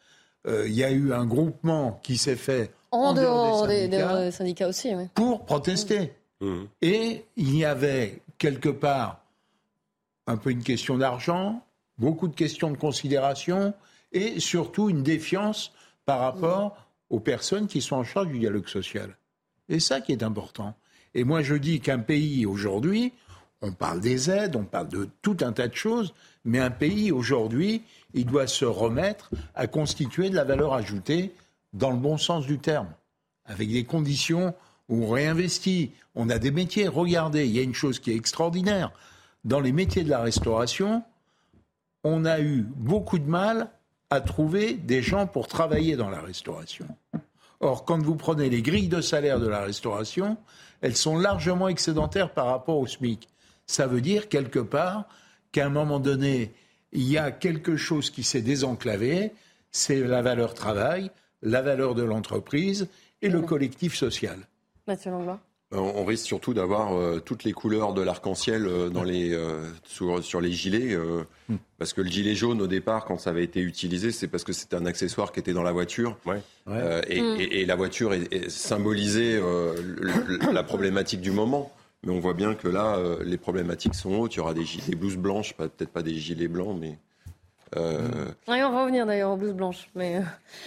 euh, il y a eu un groupement qui s'est fait en, dehors, des, syndicats, aussi, pour protester. Mmh. Et il y avait quelque part un peu une question d'argent, beaucoup de questions de considération et surtout une défiance par rapport aux personnes qui sont en charge du dialogue social. Et ça qui est important. Et moi, je dis qu'un pays aujourd'hui, on parle des aides, on parle de tout un tas de choses, mais un pays aujourd'hui, il doit se remettre à constituer de la valeur ajoutée dans le bon sens du terme, avec des conditions où on réinvestit, on a des métiers. Regardez, il y a une chose qui est extraordinaire. Dans les métiers de la restauration, on a eu beaucoup de mal à trouver des gens pour travailler dans la restauration. Or, quand vous prenez les grilles de salaire de la restauration, elles sont largement excédentaires par rapport au SMIC. Ça veut dire, quelque part, qu'à un moment donné, il y a quelque chose qui s'est désenclavé, c'est la valeur travail, la valeur de l'entreprise et le collectif social. Mathieu Langlois on risque surtout d'avoir euh, toutes les couleurs de l'arc-en-ciel euh, dans les, sur, les gilets. Hmm. Parce que le gilet jaune, au départ, quand ça avait été utilisé, c'est parce que c'était un accessoire qui était dans la voiture. Hmm. Et, la voiture est, symbolisait la problématique du moment. Mais on voit bien que là, les problématiques sont hautes. Il y aura des, des blouses blanches, peut-être pas des gilets blancs, mais euh... on va revenir d'ailleurs en blouse blanche. Mais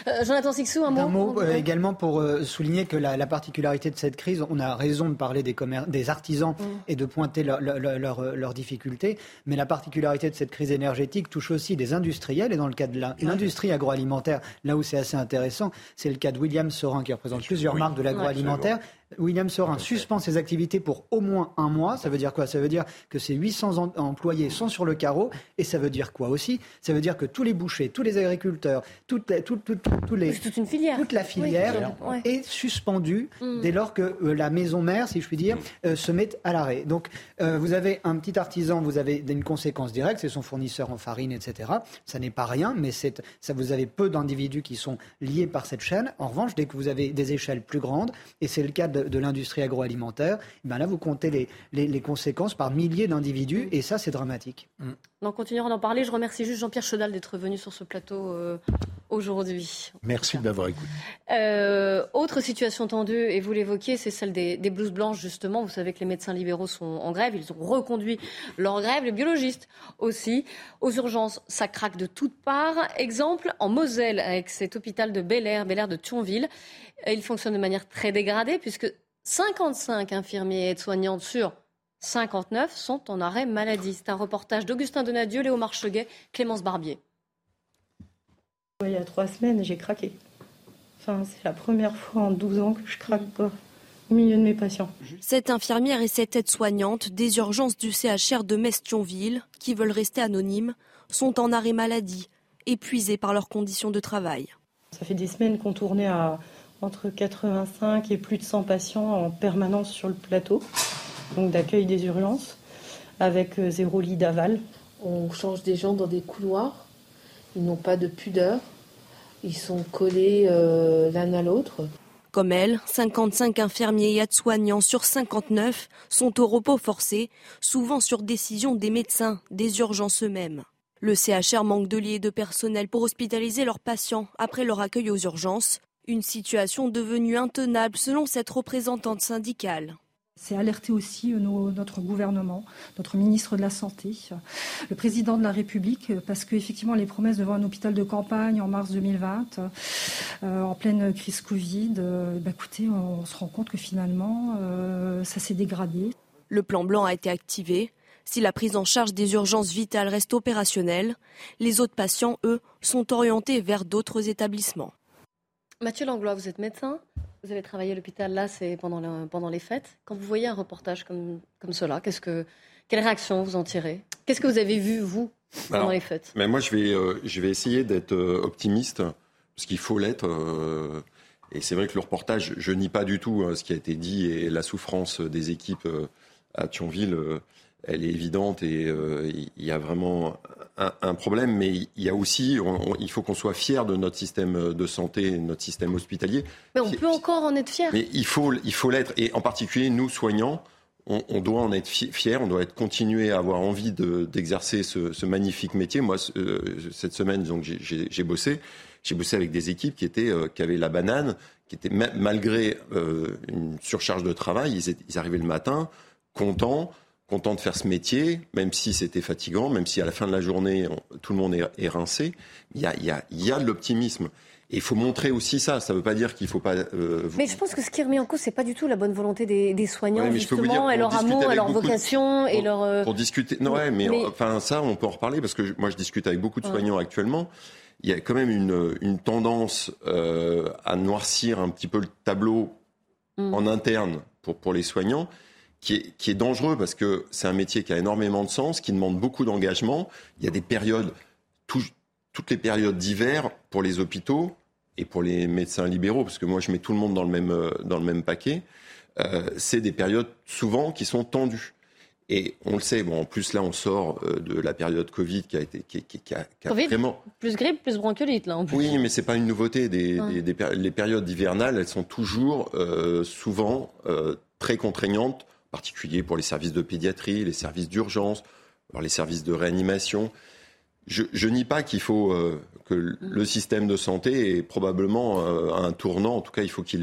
euh, Jonathan Sixou, un mot. Un mot euh, également pour euh, souligner que la, particularité de cette crise, on a raison de parler des, des artisans mm. et de pointer leurs difficultés, mais la particularité de cette crise énergétique touche aussi des industriels. Et dans le cas de l'industrie agroalimentaire, là où c'est assez intéressant, c'est le cas de William Sorin qui représente plusieurs marques de l'agroalimentaire. William Sorin suspend ses activités pour au moins un mois. Ça veut dire quoi? Ça veut dire que ces 800 employés sont sur le carreau. Et ça veut dire quoi aussi? Ça veut dire que tous les bouchers, tous les agriculteurs, toute, les, toute une filière. toute la filière est suspendue mm. dès lors que euh, la maison mère, si je puis dire, euh, se met à l'arrêt. Donc euh, vous avez un petit artisan, vous avez une conséquence directe, c'est son fournisseur en farine, etc. Ça n'est pas rien, mais ça, vous avez peu d'individus qui sont liés par cette chaîne. En revanche, dès que vous avez des échelles plus grandes, et c'est le cas de de, l'industrie agroalimentaire, eh ben là, vous comptez les, conséquences par milliers d'individus, et ça, c'est dramatique. Mm. On continuera d'en parler. Je remercie juste Jean-Pierre Chedal d'être venu sur ce plateau euh, aujourd'hui. Merci de m'avoir écouté. Euh, autre situation tendue, et vous l'évoquiez, c'est celle des, des, blouses blanches, justement. Vous savez que les médecins libéraux sont en grève. Ils ont reconduit leur grève. Les biologistes aussi. Aux urgences, ça craque de toutes parts. Exemple, en Moselle, avec cet hôpital de Bel Air, Bel Air de Thionville. Il fonctionne de manière très dégradée, puisque 55 infirmiers et aides-soignantes sur 59 sont en arrêt maladie. C'est un reportage d'Augustin Donadieu, Léo Marcheguet, Clémence Barbier. Il y a trois semaines, j'ai craqué. Enfin, c'est la première fois en 12 ans que je craque pas au milieu de mes patients. Cette infirmière et cette aide-soignante des urgences du CHR de Mestionville, qui veulent rester anonymes, sont en arrêt maladie, épuisées par leurs conditions de travail. Ça fait des semaines qu'on tournait à entre 85 et plus de 100 patients en permanence sur le plateau, donc d'accueil des urgences, avec euh, zéro lit d'aval. On change des gens dans des couloirs, ils n'ont pas de pudeur, ils sont collés euh, l'un à l'autre. Comme elle, 55 infirmiers et aides-soignants sur 59 sont au repos forcé, souvent sur décision des médecins, des urgences eux-mêmes. Le CHR manque de lits et de personnel pour hospitaliser leurs patients après leur accueil aux urgences. Une situation devenue intenable selon cette représentante syndicale. C'est alerter aussi euh, notre gouvernement, notre ministre de la Santé, le président de la République, parce qu'effectivement, les promesses devant un hôpital de campagne en mars 2020, euh, en pleine crise Covid, euh, bah, écoutez, on, se rend compte que finalement, ça s'est dégradé. Le plan blanc a été activé. Si la prise en charge des urgences vitales reste opérationnelle, les autres patients, eux, sont orientés vers d'autres établissements. Mathieu Langlois, vous êtes médecin, vous avez travaillé à l'hôpital, là c'est pendant, pendant les fêtes. Quand vous voyez un reportage comme, comme cela, qu'est-ce que, quelle réaction vous en tirez? Qu'est-ce que vous avez vu, vous, pendant les fêtes? mais Moi, je vais, euh, je vais essayer d'être euh, optimiste, parce qu'il faut l'être. Euh, et c'est vrai que le reportage, je nie pas du tout ce qui a été dit et la souffrance des équipes à Thionville elle est évidente et il y a vraiment un, problème, mais il y a aussi, il faut qu'on soit fier de notre système de santé, de notre système hospitalier. Mais on peut encore en être fier. Mais il faut, il faut l'être, et en particulier nous soignants. On, doit en être fier, on doit être continuer à avoir envie d'exercer ce, magnifique métier. Moi, euh, cette semaine, donc j'ai bossé, j'ai bossé avec des équipes qui étaient, euh, qui avaient la banane, qui étaient malgré euh, une surcharge de travail, ils, ils arrivaient le matin contents, content de faire ce métier, même si c'était fatigant, même si à la fin de la journée, tout le monde est, rincé. Il y a, il y a, il y a de l'optimisme. il faut montrer aussi ça. Ça ne veut pas dire qu'il ne faut pas. Euh, mais je pense que ce qui remis en cause, c'est pas du tout la bonne volonté des, soignants, justement, et leur amour, et leur vocation, et leur. Euh, pour discuter. Non, ouais, mais, enfin ça, on peut en reparler parce que moi, je discute avec beaucoup de soignants actuellement. Il y a quand même une, tendance euh, à noircir un petit peu le tableau mm. en interne pour pour les soignants. Qui est, qui est dangereux parce que c'est un métier qui a énormément de sens, qui demande beaucoup d'engagement. Il y a des périodes, tout, toutes les périodes d'hiver pour les hôpitaux et pour les médecins libéraux, parce que moi je mets tout le monde dans le même, euh, dans le même paquet, euh, c'est des périodes souvent qui sont tendues. Et on le sait, bon, en plus là on sort euh, de la période Covid qui a été qui, qui, a, COVID, vraiment plus grippe, plus bronchiolite là en plus. Oui, mais c'est pas une nouveauté. Des, des, les périodes hivernales, elles sont toujours souvent très contraignantes, particulier pour les services de pédiatrie, les services d'urgence, les services de réanimation. Je, nie pas qu'il faut euh, que le système de santé est probablement euh, un tournant. En tout cas, il faut qu'il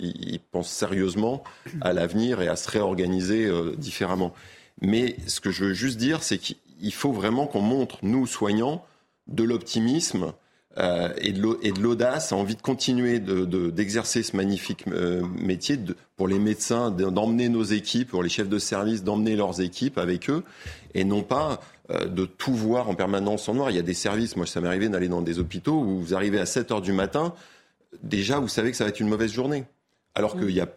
il pense sérieusement à l'avenir et à se réorganiser euh, différemment. Mais ce que je veux juste dire, c'est qu'il faut vraiment qu'on montre, nous soignants, de l'optimisme euh, et de l'audace, envie de continuer d'exercer de, ce magnifique métier de, pour les médecins, d'emmener nos équipes, pour les chefs de service, d'emmener leurs équipes avec eux, et non pas euh, de tout voir en permanence en noir. Il y a des services, moi ça m'est arrivé d'aller dans des hôpitaux où vous arrivez à 7 heures du matin, déjà vous savez que ça va être une mauvaise journée. Alors qu'il n'y a,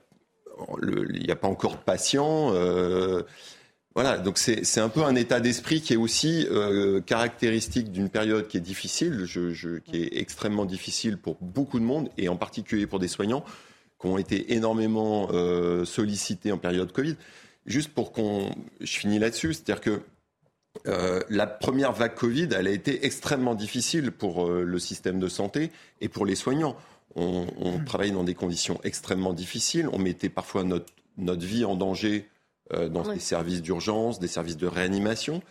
a pas encore de patients. Euh, voilà, donc c'est un peu un état d'esprit qui est aussi euh, caractéristique d'une période qui est difficile, qui est extrêmement difficile pour beaucoup de monde, et en particulier pour des soignants qui ont été énormément sollicités en période Covid. Juste pour qu'on... Je finis là-dessus, c'est-à-dire que euh, la première vague Covid, elle a été extrêmement difficile pour euh, le système de santé et pour les soignants. On, on travaillait dans des conditions extrêmement difficiles. On mettait parfois notre, notre vie en danger euh, dans des services d'urgence, des services de réanimation.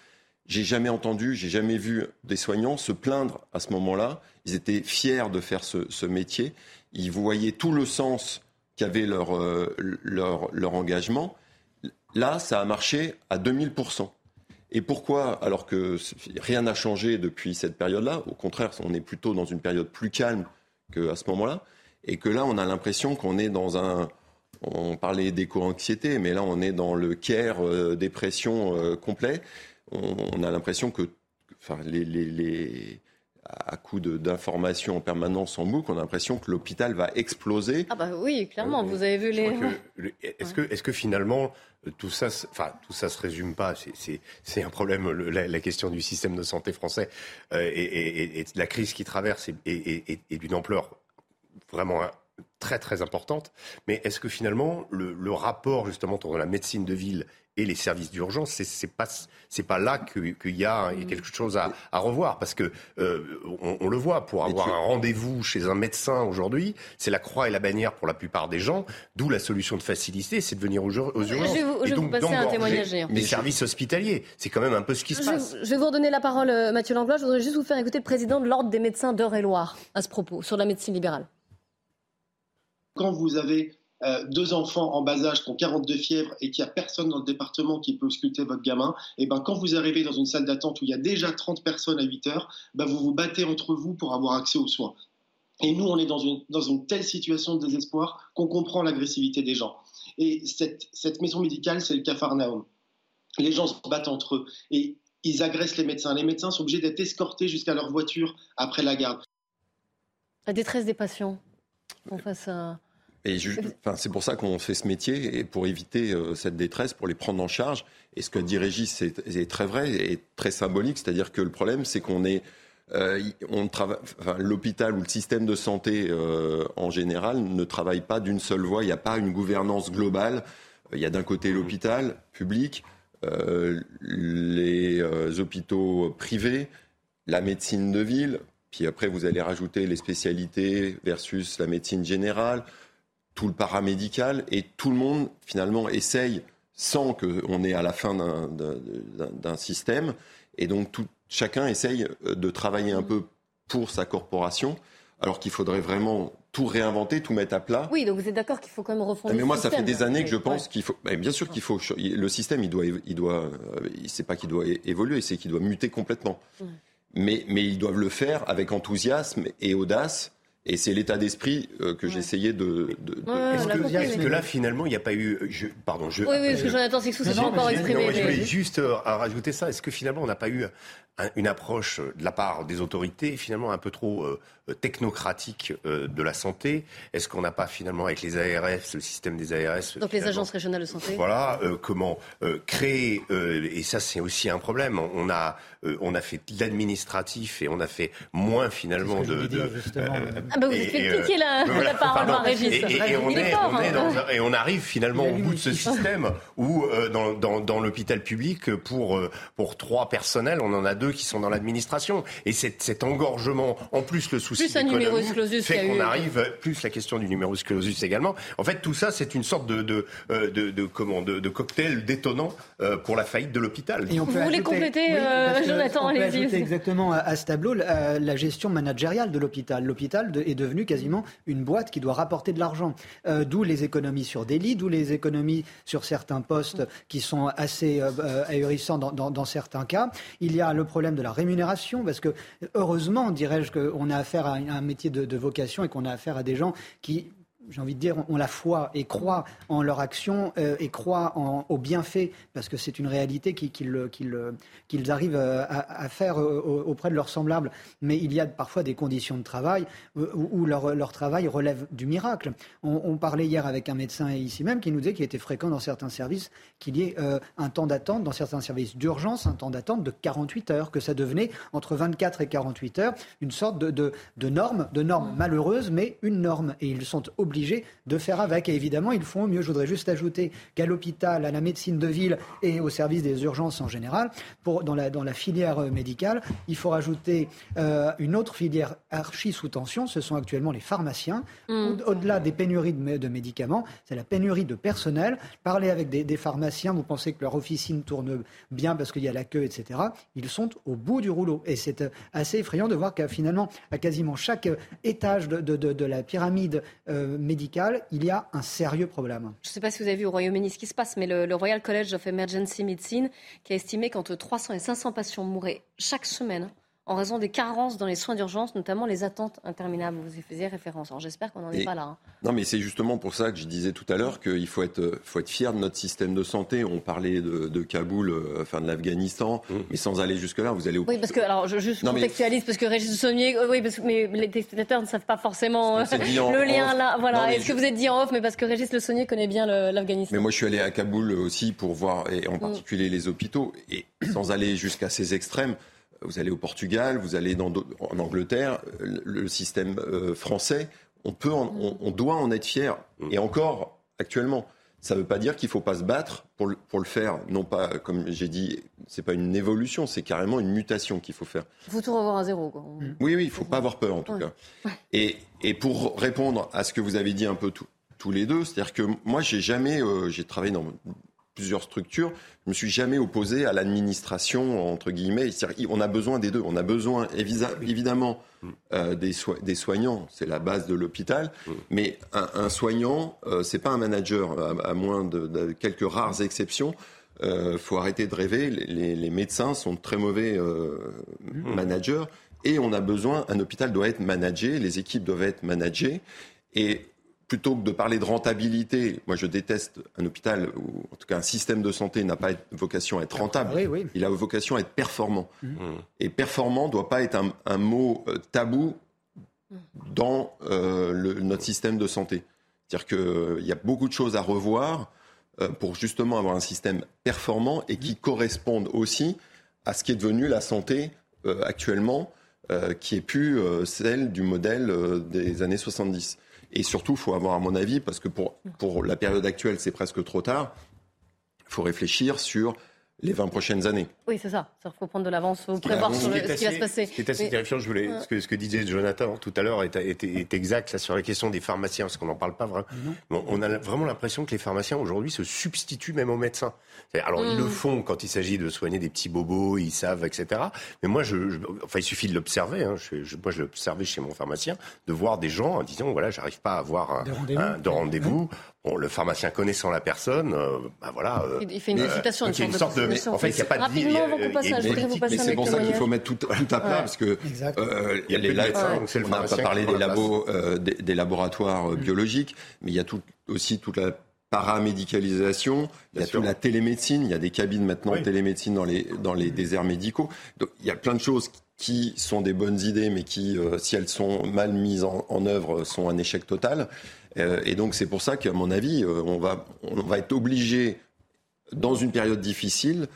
J'ai jamais entendu, j'ai jamais vu des soignants se plaindre à ce moment-là. Ils étaient fiers de faire ce, ce métier. Ils voyaient tout le sens qu'avait leur, leur, leur engagement. Là, ça a marché à 2000 et pourquoi, alors que rien n'a changé depuis cette période-là, au contraire, on est plutôt dans une période plus calme qu'à ce moment-là, et que là, on a l'impression qu'on est dans un... On parlait d'éco-anxiété, mais là, on est dans le care euh, dépression euh, complet. On, a l'impression que enfin, les, les, à coup d'informations en permanence en boucle, on a l'impression que l'hôpital va exploser. Ah bah oui, clairement, vous avez vu les... Est-ce que, est que finalement, tout ça, enfin, tout ça se résume pas. C'est un problème, la, question du système de santé français euh, et, la crise qui traverse est, d'une ampleur vraiment très très importante. Mais est-ce que finalement, le, le rapport justement entre la médecine de ville et les services d'urgence, c'est, c'est pas c'est pas là qu'il y a quelque chose à, à revoir? Parce que euh, on, on, le voit pour avoir un rendez-vous chez un médecin aujourd'hui, c'est la croix et la bannière pour la plupart des gens. D'où la solution de facilité, c'est de venir aux, urgences. Je vais vous, je donc, passer un témoignage. Les services hospitaliers, c'est quand même un peu ce qui se passe. Je vais vous redonner la parole, euh, Mathieu Langlois. Je voudrais juste vous faire écouter le président de l'ordre des médecins d'Eure-et-Loire à ce propos sur la médecine libérale. Quand vous avez euh, deux enfants en bas âge qui ont 42 fièvres et qu'il n'y a personne dans le département qui peut ausculter votre gamin, et eh ben quand vous arrivez dans une salle d'attente où il y a déjà 30 personnes à 8 heures, ben vous vous battez entre vous pour avoir accès aux soins. Et nous, on est dans une, dans une telle situation de désespoir qu'on comprend l'agressivité des gens. Et cette, cette maison médicale, c'est le Capharnaüm. Les gens se battent entre eux et ils agressent les médecins. Les médecins sont obligés d'être escortés jusqu'à leur voiture après la garde. La détresse des patients. On face à et c'est pour ça qu'on fait ce métier, et pour éviter euh, cette détresse, pour les prendre en charge. Et ce que dit Régis, c'est très vrai et très symbolique. C'est-à-dire que le problème, c'est qu'on est, euh, on travaille, enfin, l'hôpital ou le système de santé euh, en général ne travaille pas d'une seule voie. Il n'y a pas une gouvernance globale. Il y a d'un côté l'hôpital public, les hôpitaux privés, la médecine de ville. Puis après, vous allez rajouter les spécialités versus la médecine générale tout le paramédical, et tout le monde finalement essaye, sans qu'on ait à la fin d'un système, et donc tout, chacun essaye euh, de travailler un peu pour sa corporation, alors qu'il faudrait vraiment tout réinventer, tout mettre à plat. Oui, donc vous êtes d'accord qu'il faut quand même refonder. Mais moi, ça fait des années que je pense qu'il faut. bien sûr qu'il faut. Le système, il doit, il doit. Euh, c'est pas qu'il doit évoluer, c'est qu'il doit muter complètement. Mais, mais ils doivent le faire avec enthousiasme et audace Et c'est l'état d'esprit euh, que j'essayais de. de, de... Est-ce que, que, là, finalement, il n'y a pas eu. Je, pardon, je. Oui, oui, parce que Jonathan Sixou s'est encore exprimé. je voulais juste euh, rajouter ça. Est-ce que finalement, on n'a pas eu une approche de la part des autorités, finalement, un peu trop euh, technocratique de la santé? Est-ce qu'on n'a pas finalement, avec les ARS, le système des ARS. Donc les agences régionales de santé Voilà, comment créer. et ça, c'est aussi un problème. On a, on a fait de l'administratif et on a fait moins finalement de. Ah bah vous expliquez la, la, parole à Régis. Et, et, on, est, on, est dans, et on arrive finalement au bout de ce système où euh, dans, dans, dans l'hôpital public, pour, euh, pour trois personnels, on en a deux qui sont dans l'administration. Et cet, cet engorgement, en plus le souci plus un numerus clausus fait qu'on arrive, plus la question du numerus clausus également. En fait, tout ça, c'est une sorte de, de, euh, de, de, comment, de, de cocktail détonnant pour la faillite de l'hôpital. Vous voulez compléter, oui, Jonathan, allez-y. Exactement à, à ce tableau la, la gestion managériale de l'hôpital. L'hôpital est devenu quasiment une boîte qui doit rapporter de l'argent. Euh, d'où les économies sur des lits, d'où les économies sur certains postes qui sont assez euh, euh, ahurissants dans, certains cas. Il y a le problème de la rémunération, parce que heureusement, dirais-je, qu'on a affaire à un métier de vocation et qu'on a affaire à des gens qui j'ai envie de dire, ont la foi et croient en leur action euh, et croient en, au bienfait, parce que c'est une réalité qu'ils arrivent euh, à, faire euh, auprès de leurs semblables. Mais il y a parfois des conditions de travail où, leur, travail relève du miracle. On, parlait hier avec un médecin ici même qui nous disait qu'il était fréquent dans certains services qu'il y ait un temps d'attente, dans certains services d'urgence, un temps d'attente de 48 heures, que ça devenait entre 24 et 48 heures une sorte de, de norme, de norme malheureuse, mais une norme. Et ils sont obligés de faire avec. Et évidemment, ils font mieux. Je voudrais juste ajouter qu'à l'hôpital, à la médecine de ville et au service des urgences en général, pour, dans, la, dans la filière euh, médicale, il faut rajouter euh, une autre filière archi sous tension. Ce sont actuellement les pharmaciens. Mm. Au-delà des pénuries de, de médicaments, c'est la pénurie de personnel. Parler avec des, des, pharmaciens, vous pensez que leur officine tourne bien parce qu'il y a la queue, etc. Ils sont au bout du rouleau. Et c'est euh, assez effrayant de voir qu'à finalement, à quasiment chaque étage de, de, de la pyramide euh, médicale, il y a un sérieux problème. Je ne sais pas si vous avez vu au Royaume-Uni ce qui se passe, mais le, le, Royal College of Emergency Medicine qui a estimé qu'entre 300 et 500 patients mouraient chaque semaine en raison des carences dans les soins d'urgence, notamment les attentes interminables. Vous y faisiez référence. Alors j'espère qu'on n'en est pas là. Hein. Non, mais c'est justement pour ça que je disais tout à l'heure qu'il faut être, faut être fier de notre système de santé. On parlait de, de Kaboul, euh, enfin de l'Afghanistan, mmh. mais sans aller jusque-là, vous allez au. Oui, parce que, alors je juste non, contextualise, mais... parce que Régis Saunier, euh, oui, parce que mais les téléspectateurs ne savent pas forcément le lien là. Voilà. Est-ce je... que vous êtes dit en off, mais parce que Régis Le Saunier connaît bien l'Afghanistan Mais moi, je suis allé à Kaboul aussi pour voir, et en mmh. particulier les hôpitaux, et sans aller jusqu'à ces extrêmes. Vous allez au Portugal, vous allez dans, en Angleterre, le système euh, français, on, peut en, on, on, doit en être fier. Mm. Et encore, actuellement, ça ne veut pas dire qu'il ne faut pas se battre pour le, pour le faire. Non pas, comme j'ai dit, c'est pas une évolution, c'est carrément une mutation qu'il faut faire. Il faut tout revoir à zéro. Quoi. Oui, oui, il ne faut pas avoir peur en tout ouais. cas. Ouais. Et, et pour répondre à ce que vous avez dit un peu tout, tous les deux, c'est-à-dire que moi, j'ai jamais, euh, j'ai travaillé dans plusieurs structures. Je me suis jamais opposé à l'administration entre guillemets. On a besoin des deux. On a besoin évidemment euh, des, so des, soignants, c'est la base de l'hôpital. Mais un, un soignant, euh, c'est pas un manager, à, à moins de, de, quelques rares exceptions. Euh, faut arrêter de rêver. Les, les, médecins sont très mauvais euh, managers et on a besoin. Un hôpital doit être managé, les équipes doivent être managées et plutôt que de parler de rentabilité, moi je déteste un hôpital, ou en tout cas un système de santé n'a pas vocation à être rentable, oui, oui. il a vocation à être performant. Mmh. Et performant ne doit pas être un, un mot euh, tabou dans euh, le, notre système de santé. C'est-à-dire qu'il euh, y a beaucoup de choses à revoir euh, pour justement avoir un système performant et qui corresponde aussi à ce qui est devenu la santé euh, actuellement, qui est plus celle du modèle des années 70. Et surtout, il faut avoir, à mon avis, parce que pour, pour la période actuelle, c'est presque trop tard, il faut réfléchir sur les 20 prochaines années. Oui, c'est ça. Il faut prendre de l'avance, il faut prévoir sur le, ce qui va se passer. Ce qui est assez terrifiant, je voulais, ce, que, ce que disait Jonathan tout à l'heure est, est, est, exact là, sur la question des pharmaciens, parce qu'on n'en parle pas vraiment. Bon, on a vraiment l'impression que les pharmaciens aujourd'hui se substituent même aux médecins. Alors mmh. ils le font quand il s'agit de soigner des petits bobos, ils savent, etc. Mais moi, je, je enfin, il suffit de l'observer. Hein. Je, je, moi, je l'ai observé chez mon pharmacien, de voir des gens en disant voilà, j'arrive pas à avoir un, de rendez-vous. Rendez Bon, le pharmacien connaissant la personne, euh, bah voilà. Euh, il fait une euh, une sorte de, en fait, il n'y a pas de Rapidement, avant qu'on passe Mais c'est pour ça qu'il faut mettre tout, tout à plat, parce que euh, il y a les on n'a pas parlé des, labos, euh, des, laboratoires mm. biologiques, mais il y a tout, aussi toute la paramédicalisation, il y a toute la télémédecine, il y a des cabines maintenant de télémédecine dans les, dans les déserts médicaux. Donc, il y a plein de choses qui sont des bonnes idées, mais qui, si elles sont mal mises en, en œuvre, sont un échec total. Et donc c'est pour ça qu'à mon avis, on, va, on va être obligé dans une période difficile,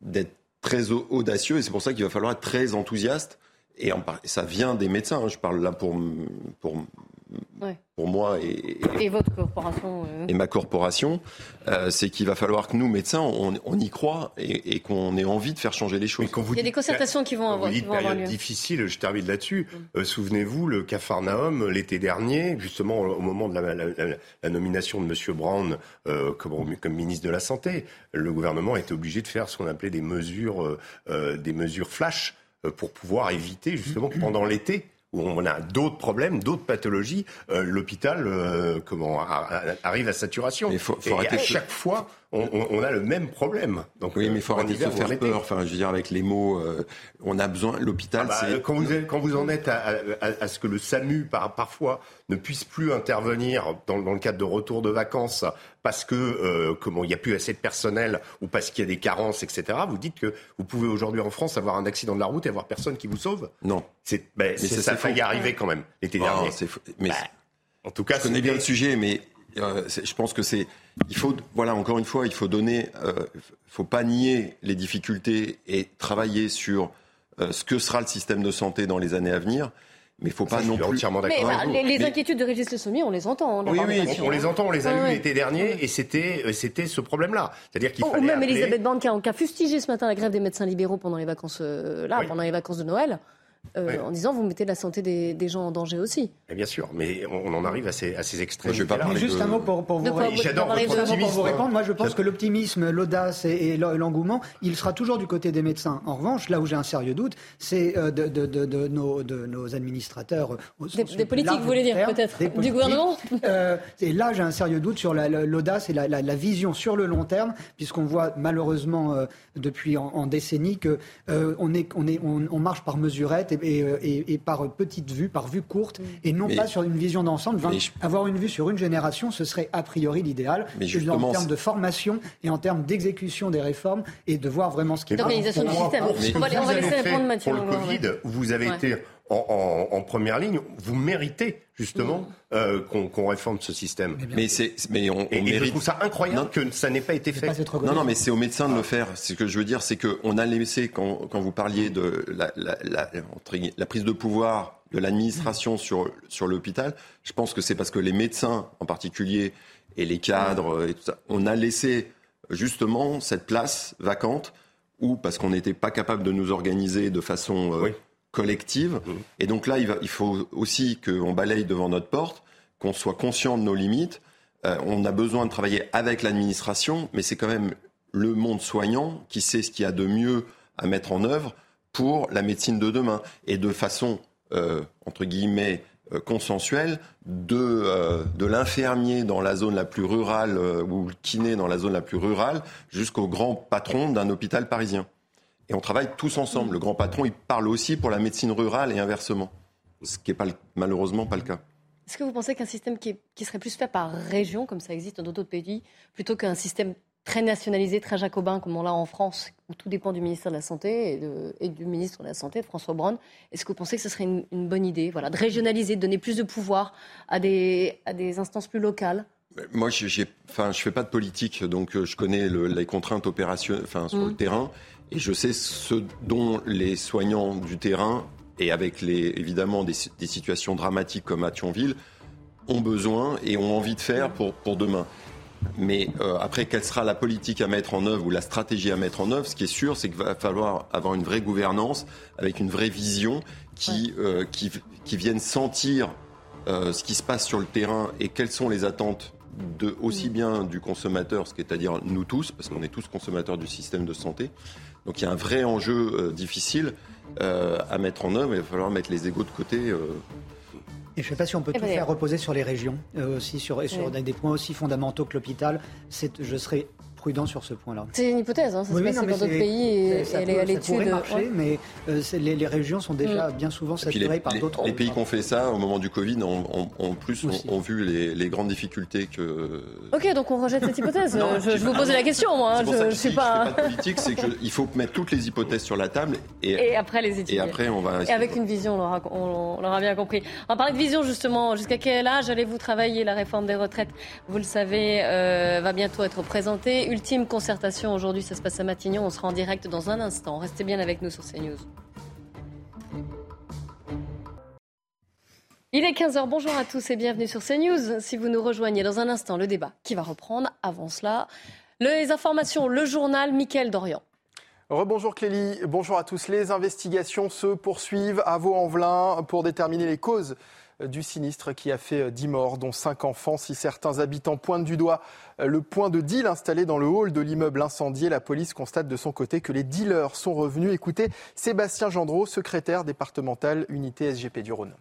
d'être très audacieux. Et c'est pour ça qu'il va falloir être très enthousiaste. Et ça vient des médecins. Hein. Je parle là pour, pour pour moi et, et, votre corporation euh. et ma corporation, euh, c'est qu'il va falloir que nous médecins on, on y croit et, et qu'on ait envie de faire changer les choses. Il y a des concertations qui vont avoir, vous dites période difficile, je termine là-dessus. Mm. Euh, souvenez-vous le Capharnaüm l'été dernier, justement au moment de la, la, la nomination de Monsieur Brown comme, comme, ministre de la santé, le gouvernement était obligé de faire ce qu'on appelait des mesures des mesures flash pour pouvoir éviter justement pendant l'été où on a d'autres problèmes, d'autres pathologies, euh, l'hôpital euh, comment arrive à saturation. Il faut, faut et à chaque fois, on, a le même problème. Donc, oui, mais il faut arrêter de se faire peur. Enfin, je veux dire, avec les mots, euh, on a besoin. L'hôpital, ah bah, quand, vous quand vous en êtes à, ce que le SAMU, par, parfois, ne puisse plus intervenir dans, le cadre de retour de vacances parce que euh, comment il n'y a plus assez de personnel ou parce qu'il y a des carences, etc. Vous dites que vous pouvez aujourd'hui en France avoir un accident de la route et avoir personne qui vous sauve Non. C'est, ben, ça, a failli arriver quand même l'été oh, dernier. Mais bah, en tout cas, je connais bien le sujet, mais euh, je pense que c'est il faut, voilà, encore une fois, il faut donner, euh, faut pas nier les difficultés et travailler sur euh, ce que sera le système de santé dans les années à venir. Mais il faut pas non plus. entièrement d'accord. Mais, les, inquiétudes de Régis Le Sommier, on les entend. Hein, oui, oui, on, les entend, on les a ah, l'été dernier, et c'était, euh, c'était ce problème-là. C'est-à-dire qu'il Ou même Elisabeth Borne qui a, fustigé ce matin la grève des médecins libéraux pendant les vacances, là, pendant les vacances de Noël. Euh, en disant vous mettez la santé des, gens en danger aussi. bien sûr, mais on, en arrive à ces, à ces extrêmes. Je vais juste un mot pour, vous, J'adore vous répondre. Moi, je pense que l'optimisme, l'audace et, l'engouement, il sera toujours du côté des médecins. En revanche, là où j'ai un sérieux doute, c'est euh, de, nos, de nos administrateurs. Euh, des, politiques, vous voulez dire, peut-être Du gouvernement Et là, j'ai un sérieux doute sur l'audace et la, vision sur le long terme, puisqu'on voit malheureusement depuis en, décennies qu'on on, est, on, est, on marche par mesurette et, par petite vue, par vue courte, et non pas sur une vision d'ensemble. Avoir une vue sur une génération, ce serait a priori l'idéal, en termes de formation et en termes d'exécution des réformes, et de voir vraiment ce qui est... D'organisation du système. On va laisser répondre Mathieu. Pour le Covid, vous avez été en, première ligne, vous méritez justement mm. euh, qu'on réforme ce système. Mais, c'est, mais on, et, mérite... je trouve ça incroyable que ça n'ait pas été fait. non, non, mais c'est aux médecins de le faire. Ce que je veux dire, c'est qu'on a laissé, quand, quand vous parliez de la, la, la, la prise de pouvoir de l'administration sur, sur l'hôpital, je pense que c'est parce que les médecins en particulier et les cadres et tout ça, on a laissé justement cette place vacante ou parce qu'on n'était pas capable de nous organiser de façon euh, collective. Mmh. Et donc là, il, va, il faut aussi qu'on balaye devant notre porte, qu'on soit conscient de nos limites. Euh, on a besoin de travailler avec l'administration, mais c'est quand même le monde soignant qui sait ce qu'il y a de mieux à mettre en œuvre pour la médecine de demain. Et de façon, euh, entre guillemets, euh, consensuelle, de, de l'infirmier dans la zone la plus rurale ou le kiné dans la zone la plus rurale jusqu'au grand patron d'un hôpital parisien. Et on travaille tous ensemble. Le grand patron, il parle aussi pour la médecine rurale et inversement, ce qui n'est pas, malheureusement pas le cas. Est-ce que vous pensez qu'un système qui, serait plus fait par région, comme ça existe dans d'autres pays, plutôt qu'un système très nationalisé, très jacobin, comme on l'a en France, où tout dépend du ministère de la Santé et, du ministre de la Santé, François Braun, est-ce que vous pensez que ce serait une, bonne idée voilà, de régionaliser, de donner plus de pouvoir à des, à des instances plus locales? Moi, je ne fais pas de politique, donc euh, je connais les contraintes opérationnelles enfin, sur le mmh. terrain. Et je sais ce dont les soignants du terrain, et avec les, évidemment des, situations dramatiques comme à Thionville, ont besoin et ont envie de faire pour, pour demain. Mais euh, après, quelle sera la politique à mettre en œuvre ou la stratégie à mettre en œuvre Ce qui est sûr, c'est qu'il va falloir avoir une vraie gouvernance avec une vraie vision qui, euh, qui, qui, vienne sentir euh, ce qui se passe sur le terrain et quelles sont les attentes de, aussi bien du consommateur, c'est-à-dire nous tous, parce qu'on est tous consommateurs du système de santé, donc il y a un vrai enjeu euh, difficile euh, à mettre en œuvre. Il va falloir mettre les égaux de côté. Euh. Et je ne sais pas si on peut eh tout ben, faire reposer sur les régions, aussi sur, sur des points aussi fondamentaux que l'hôpital. Je serais prudent sur ce point-là. C'est une hypothèse, hein, ça se passe dans d'autres pays et elle est à l'étude. marcher, mais les, régions sont déjà mm. bien souvent saturées par d'autres. Les, pays qui ont fait ça au moment du Covid, en plus, ont, vu les, grandes difficultés que. Ok, donc on rejette cette hypothèse. je, vous posais la question, moi. Hein, je, ne suis pas. pas politique, c'est qu'il faut mettre toutes les hypothèses sur la table et, et après les étudier. Et après, on va. Et avec une vision, on l'aura bien compris. On parler de vision justement. Jusqu'à quel âge allez-vous travailler la réforme des retraites? Vous le savez, euh, va bientôt être présentée. Ultime concertation aujourd'hui, ça se passe à Matignon. On sera en direct dans un instant. Restez bien avec nous sur CNews. Il est 15h, bonjour à tous et bienvenue sur CNews. Si vous nous rejoignez dans un instant, le débat qui va reprendre. Avant cela, les informations, le journal Mickaël Dorian. Rebonjour Clélie, bonjour à tous. Les investigations se poursuivent à Vaux-en-Velin pour déterminer les causes du sinistre qui a fait 10 morts, dont 5 enfants. Si certains habitants pointent du doigt le point de deal installé dans le hall de l'immeuble incendié, la police constate de son côté que les dealers sont revenus. Écoutez Sébastien Gendreau, secrétaire départemental unité SGP du Rhône.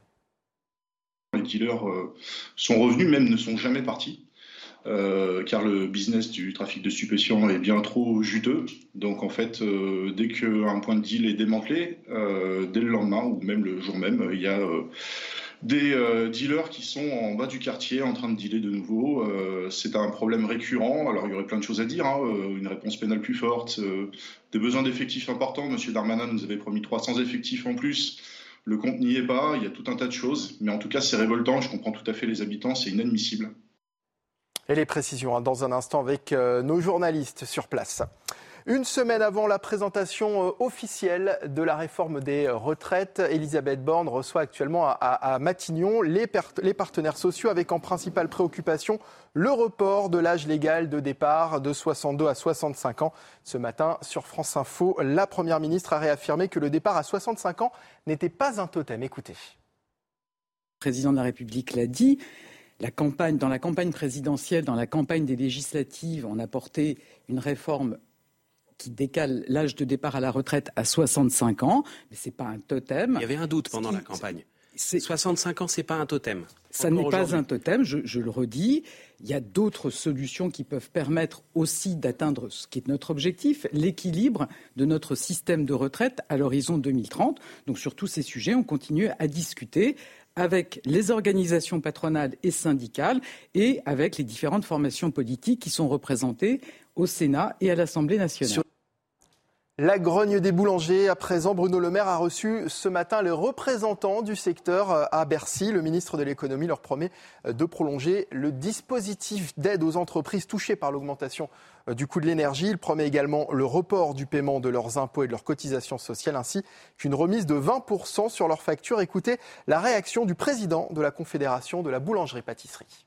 Les dealers euh, sont revenus, même ne sont jamais partis. Euh, car le business du trafic de stupéfiants est bien trop juteux. Donc en fait, euh, dès qu'un point de deal est démantelé, dès le lendemain ou même le jour même, il y a des dealers qui sont en bas du quartier en train de dealer de nouveau. c'est un problème récurrent. Alors il y aurait plein de choses à dire, hein. une réponse pénale plus forte, des besoins d'effectifs importants. Monsieur Darmanin nous avait promis 300 effectifs en plus. Le compte n'y est pas, il y a tout un tas de choses, mais en tout cas c'est révoltant, je comprends tout à fait les habitants, c'est inadmissible. Et les précisions hein, dans un instant avec euh, nos journalistes sur place. Une semaine avant la présentation euh, officielle de la réforme des retraites, Elisabeth Borne reçoit actuellement à, Matignon les, partenaires sociaux avec en principale préoccupation le report de l'âge légal de départ de 62 à 65 ans. Ce matin, sur France Info, la Première ministre a réaffirmé que le départ à 65 ans n'était pas un totem. Écoutez. Le président de la République l'a dit. Dans la campagne présidentielle, dans la campagne des législatives, on a porté une réforme qui décale l'âge de départ à la retraite à 65 ans, mais ce n'est pas un totem. Il y avait un doute pendant la campagne. 65 ans, ce n'est pas un totem. Ça n'est pas un totem, je, le redis. Il y a d'autres solutions qui peuvent permettre aussi d'atteindre ce qui est notre objectif, l'équilibre de notre système de retraite à l'horizon 2030. Donc sur tous ces sujets, on continue à discuter avec les organisations patronales et syndicales et avec les différentes formations politiques qui sont représentées au Sénat et à l'Assemblée nationale. La grogne des boulangers. À présent, Bruno Le Maire a reçu ce matin les représentants du secteur euh, à Bercy. Le ministre de l'économie leur promet euh, de prolonger le dispositif d'aide aux entreprises touchées par l'augmentation euh, du coût de l'énergie. Il promet également le report du paiement de leurs impôts et de leurs cotisations sociales, ainsi qu'une remise de 20% sur leurs factures. Écoutez la réaction du président de la Confédération de la boulangerie-pâtisserie.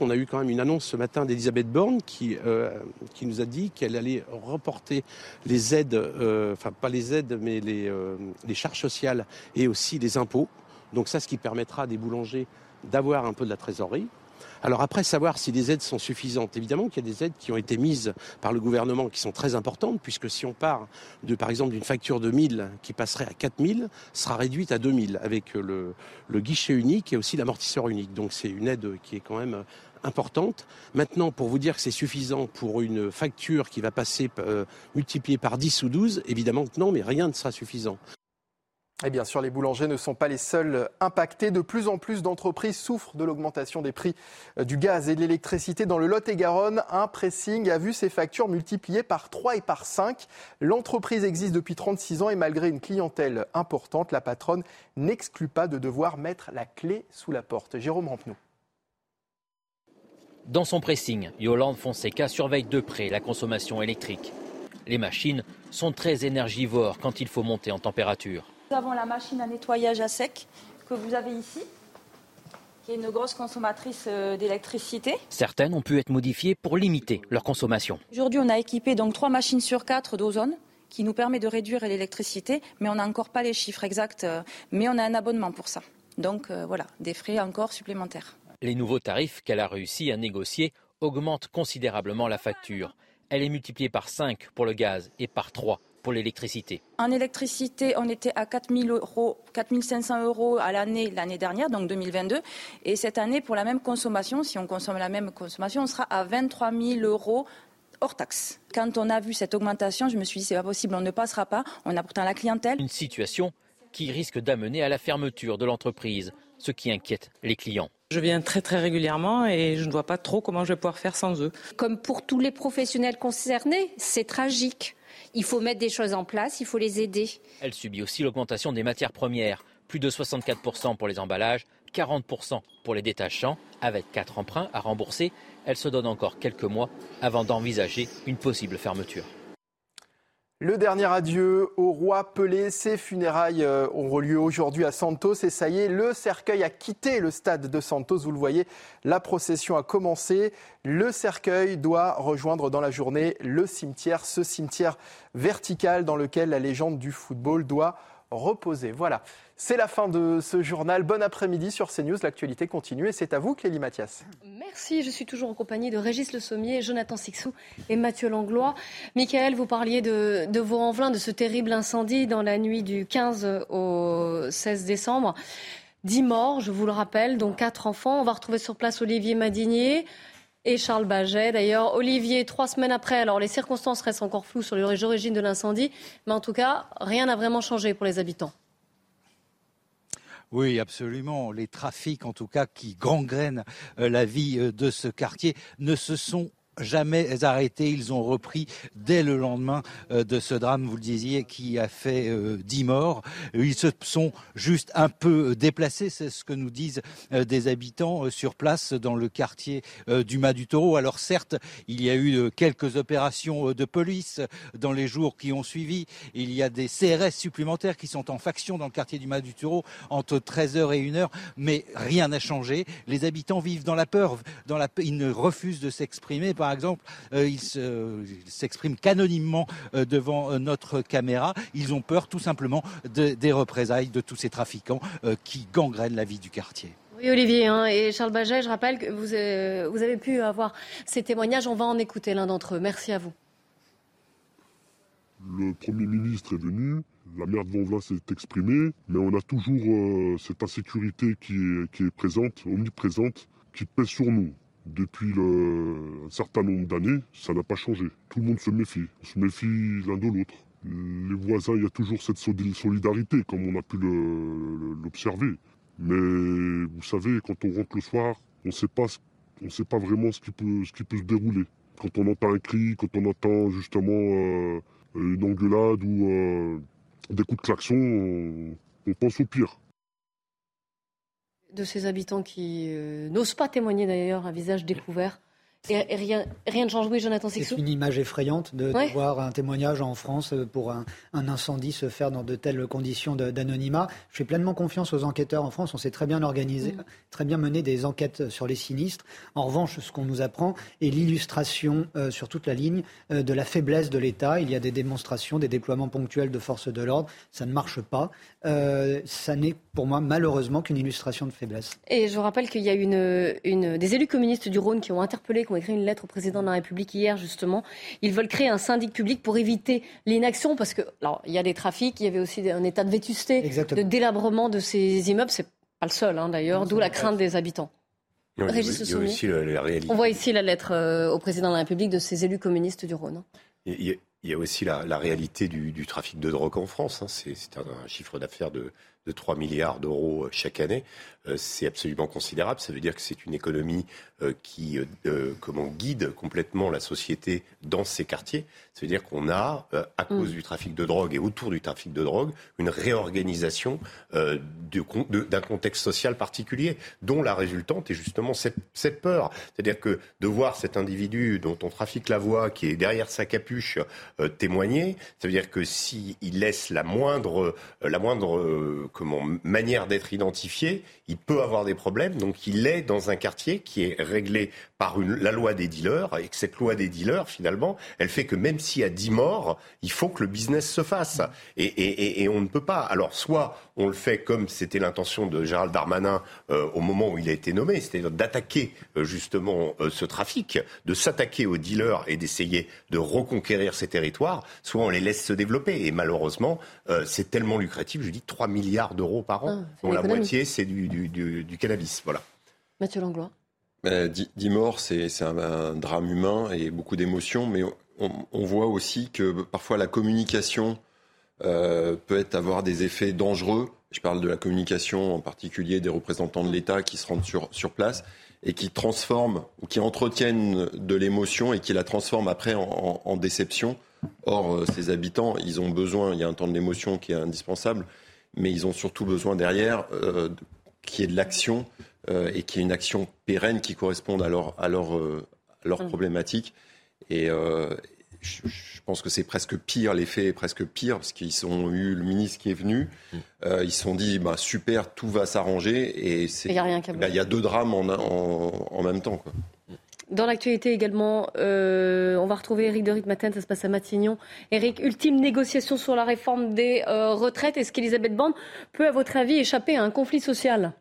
On a eu quand même une annonce ce matin d'Elisabeth Borne qui, euh, qui nous a dit qu'elle allait reporter les aides, euh, enfin pas les aides, mais les, euh, les charges sociales et aussi les impôts. Donc ça, ce qui permettra des boulangers d'avoir un peu de la trésorerie. Alors après, savoir si les aides sont suffisantes. Évidemment qu'il y a des aides qui ont été mises par le gouvernement qui sont très importantes, puisque si on part de, par exemple, d'une facture de 1000 qui passerait à 4000, sera réduite à 2000 avec le guichet unique et aussi l'amortisseur unique. Donc c'est une aide qui est quand même importante. Maintenant, pour vous dire que c'est suffisant pour une facture qui va passer euh, multipliée par 10 ou 12, évidemment que non, mais rien ne sera suffisant. Et bien sûr, les boulangers ne sont pas les seuls impactés. De plus en plus d'entreprises souffrent de l'augmentation des prix euh, du gaz et de l'électricité. Dans le Lot-et-Garonne, un pressing a vu ses factures multipliées par 3 et par 5. L'entreprise existe depuis 36 ans et malgré une clientèle importante, la patronne n'exclut pas de devoir mettre la clé sous la porte. Jérôme Rampenou. Dans son pressing, Yolande Fonseca surveille de près la consommation électrique. Les machines sont très énergivores quand il faut monter en température. Nous avons la machine à nettoyage à sec que vous avez ici, qui est une grosse consommatrice euh, d'électricité. Certaines ont pu être modifiées pour limiter leur consommation. Aujourd'hui, on a équipé donc trois machines sur quatre d'ozone qui nous permet de réduire l'électricité, mais on n'a encore pas les chiffres exacts, euh, mais on a un abonnement pour ça. Donc euh, voilà, des frais encore supplémentaires. Les nouveaux tarifs qu'elle a réussi à négocier augmentent considérablement la facture. Elle est multipliée par 5 pour le gaz et par 3 pour l'électricité. En électricité, on était à 4 euros, 4 500 euros à l'année l'année dernière, donc 2022. Et cette année, pour la même consommation, si on consomme la même consommation, on sera à 23 000 euros hors taxe. Quand on a vu cette augmentation, je me suis dit c'est pas possible, on ne passera pas. On a pourtant la clientèle. Une situation qui risque d'amener à la fermeture de l'entreprise, ce qui inquiète les clients. Je viens très très régulièrement et je ne vois pas trop comment je vais pouvoir faire sans eux. Comme pour tous les professionnels concernés, c'est tragique. Il faut mettre des choses en place, il faut les aider. Elle subit aussi l'augmentation des matières premières, plus de 64% pour les emballages, 40% pour les détachants. Avec quatre emprunts à rembourser, elle se donne encore quelques mois avant d'envisager une possible fermeture. Le dernier adieu au roi Pelé. Ses funérailles euh, auront lieu aujourd'hui à Santos. Et ça y est, le cercueil a quitté le stade de Santos. Vous le voyez, la procession a commencé. Le cercueil doit rejoindre dans la journée le cimetière, ce cimetière vertical dans lequel la légende du football doit reposer. Voilà. C'est la fin de ce journal. Bon après-midi sur CNews. L'actualité continue et c'est à vous, Clélie Mathias. Merci. Je suis toujours en compagnie de Régis Le Sommier, Jonathan Sixou et Mathieu Langlois. Michael, vous parliez de, de Vaux-en-Velin, de ce terrible incendie dans la nuit du 15 au 16 décembre. Dix morts, je vous le rappelle, dont quatre enfants. On va retrouver sur place Olivier Madinier et Charles Baget. D'ailleurs, Olivier, trois semaines après, alors les circonstances restent encore floues sur les origines de l'incendie, mais en tout cas, rien n'a vraiment changé pour les habitants. Oui, absolument. Les trafics, en tout cas, qui gangrènent euh, la vie euh, de ce quartier, ne se sont jamais arrêtés. Ils ont repris dès le lendemain euh, de ce drame, vous le disiez, qui a fait euh, dix morts. Ils se sont juste un peu déplacés, c'est ce que nous disent euh, des habitants sur place dans le quartier du Mas du Taureau. Alors certes, il y a eu quelques opérations de police dans les jours qui ont suivi. Il y a des CRS supplémentaires qui sont en faction dans le quartier du Mas du Taureau entre 13h et 1h, mais rien n'a changé. Les habitants vivent dans la peur, ils ne refusent de s'exprimer. Par exemple, euh, ils s'expriment qu'anonymement euh, devant euh, notre caméra. Ils ont peur tout simplement des représailles de tous ces trafiquants qui gangrènent la vie du quartier. Oui, Olivier hein, et Charles Baget, je rappelle que vous, vous avez pu avoir ces témoignages. On va en écouter l'un d'entre eux. Merci à vous. Le Premier ministre est venu, la maire de Vonvelin s'est exprimée, mais on a toujours cette insécurité qui qui est présente, omniprésente, qui pèse sur nous depuis un certain nombre d'années, ça n'a pas changé. Tout le monde se méfie. On se méfie l'un de l'autre. Les voisins, il y a toujours cette solidarité, comme on a pu l'observer. Mais vous savez, quand on rentre le soir, on ne sait pas vraiment ce qui, peut, se dérouler. Quand on entend un cri, quand on entend justement euh, une engueulade ou euh, des coups de klaxon, on pense au pire de ces habitants qui euh, n'osent pas témoigner d'ailleurs un visage découvert et, rien, rien ne change. Oui, Jonathan C'est une image effrayante de, voir un témoignage en France pour un, incendie se faire dans de telles conditions d'anonymat. Je fais pleinement confiance aux enquêteurs en France. On s'est très bien organisé, mm. très bien mené des enquêtes sur les sinistres. En revanche, ce qu'on nous apprend est l'illustration euh, sur toute la ligne euh, de la faiblesse de l'État. Il y a des démonstrations, des déploiements ponctuels de forces de l'ordre. Ça ne marche pas. Euh, ça n'est pour moi malheureusement qu'une illustration de faiblesse. Et je vous rappelle qu'il y a une, une, des élus communistes du Rhône qui ont interpellé qui ont écrit une lettre au président de la République hier, justement. Ils veulent créer un syndic public pour éviter l'inaction, parce que, alors, il y a des trafics, il y avait aussi un état de vétusté, de délabrement de ces immeubles. C'est pas le seul, hein, d'ailleurs, d'où la crainte des habitants. il y a aussi la, réalité. On voit ici la lettre euh, au président de la République de ces élus communistes du Rhône. Il y a, aussi la, réalité du, trafic de drogue en France. Hein. C'est un, chiffre d'affaires de, de 3 milliards d'euros euh, chaque année. Euh, c'est absolument considérable. Ça veut dire que c'est une économie euh, qui comment, guide complètement la société dans ces quartiers. Ça veut dire qu'on a, à cause mm. du trafic de drogue et autour du trafic de drogue, une réorganisation d'un contexte social particulier, dont la résultante est justement cette, cette peur. C'est-à-dire que de voir cet individu dont on trafique la voix, qui est derrière sa capuche, témoigner, ça veut dire que s'il laisse la moindre, la moindre comment, manière d'être identifié, il peut avoir des problèmes. Donc il est dans un quartier qui est réglé par une, la loi des dealers, et que cette loi des dealers, finalement, elle fait que même s'il y a 10 morts, il faut que le business se fasse. Et, et, et on ne peut pas. Alors soit on le fait comme c'était l'intention de Gérald Darmanin euh, au moment où il a été nommé, c'est-à-dire d'attaquer euh, justement euh, ce trafic, de s'attaquer aux dealers et d'essayer de reconquérir ces territoires, soit on les laisse se développer. Et malheureusement, c'est tellement lucratif, je dis 3 milliards d'euros par an, ah, dont la moitié c'est du, du, du, cannabis. Voilà. Mathieu Langlois. 10 morts, c'est un, drame humain et beaucoup d'émotions, mais on, voit aussi que parfois la communication euh, peut avoir des effets dangereux. Je parle de la communication en particulier des représentants de l'État qui se rendent sur, sur place et qui transforment ou qui entretiennent de l'émotion et qui la transforment après en, déception. Or, euh, ces habitants, ils ont besoin, il y a un temps de l'émotion qui est indispensable, mais ils ont surtout besoin derrière euh, qu'il y ait de l'action euh, et qu'il y ait une action pérenne qui corresponde à leur, à leur, à leur mmh. problématique. Et, je, pense que c'est presque pire, l'effet est presque pire, parce qu'ils ont eu le ministre qui est venu, mm. euh, ils se sont dit, bah, super, tout va s'arranger, et c'est, bah, il y, a deux drames en, en, même temps. Quoi. Dans l'actualité également, euh, on va retrouver Eric de Ritmaten, ça se passe à Matignon. Eric, ultime négociation sur la réforme des euh, retraites. Est-ce qu'Elisabeth Borne peut, à votre avis, échapper à un conflit social?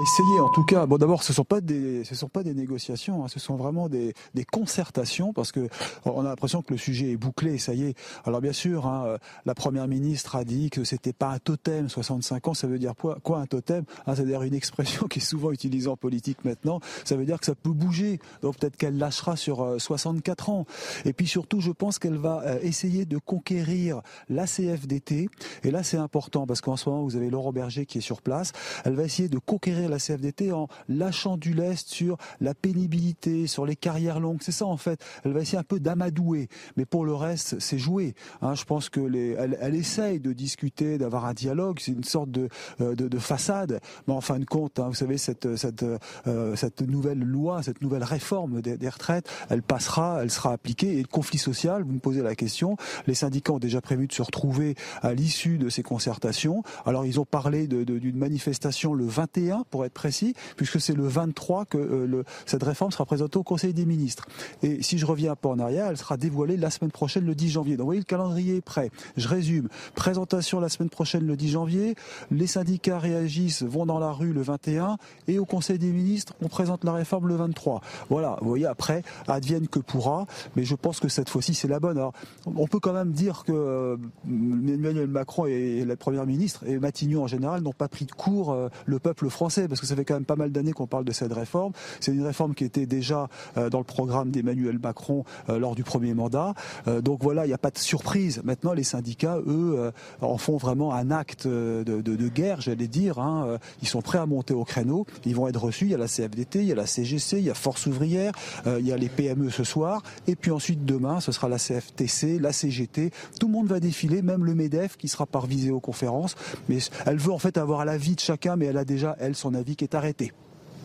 Essayer en tout cas. Bon, d'abord, ce sont pas des, ce sont pas des négociations, hein, ce sont vraiment des, des concertations parce que on a l'impression que le sujet est bouclé. Ça y est. Alors bien sûr, hein, euh, la première ministre a dit que c'était pas un totem. 65 ans, ça veut dire quoi, quoi un totem? Hein, C'est-à-dire une expression qui est souvent utilisée en politique maintenant. Ça veut dire que ça peut bouger. Donc peut-être qu'elle lâchera sur 64 euh, ans. Et puis surtout, je pense qu'elle va euh, essayer de conquérir la CFDT. Et là, c'est important parce qu'en ce moment, vous avez Laurent Berger qui est sur place. Elle va essayer de conquérir la CFDT en lâchant du lest sur la pénibilité, sur les carrières longues. C'est ça en fait. Elle va essayer un peu d'amadouer, mais pour le reste, c'est joué. Hein, je pense que les, elle, essaye de discuter, d'avoir un dialogue. C'est une sorte de, euh, de, façade, mais en fin de compte, hein, vous savez cette cette euh, cette nouvelle loi, cette nouvelle réforme des, des, retraites, elle passera, elle sera appliquée. Et le conflit social, vous me posez la question. Les syndicats ont déjà prévu de se retrouver à l'issue de ces concertations. Alors ils ont parlé d'une de, manifestation le 21 pour être précis, puisque c'est le 23 que euh, cette réforme sera présentée au Conseil des ministres. Et si je reviens un peu en arrière, elle sera dévoilée la semaine prochaine, le 10 janvier. Donc vous voyez, le calendrier est prêt. Je résume. Présentation la semaine prochaine, le 10 janvier. Les syndicats réagissent, vont dans la rue le 21. Et au Conseil des ministres, on présente la réforme le 23. Voilà, vous voyez, après, advienne que pourra. Mais je pense que cette fois-ci, c'est la bonne. Alors, on peut quand même dire que euh, Emmanuel Macron et la Première ministre, et Matignon en général, n'ont pas pris de court euh, le peuple français parce que ça fait quand même pas mal d'années qu'on parle de cette réforme. C'est une réforme qui était déjà euh, dans le programme d'Emmanuel Macron euh, lors du premier mandat. Euh, donc voilà, il n'y a pas de surprise. Maintenant, les syndicats, eux, en font vraiment un acte de, guerre, j'allais dire. Hein. Ils sont prêts à monter au créneau. Ils vont être reçus. Il y a la CFDT, il y a la CGC, il y a Force ouvrière, il y a les PME ce soir. Et puis ensuite, demain, ce sera la CFTC, la CGT. Tout le monde va défiler, même le MEDEF qui sera par viséoconférence. Mais elle veut en fait avoir l'avis de chacun, mais elle a déjà, elle, son avis qui est arrêté.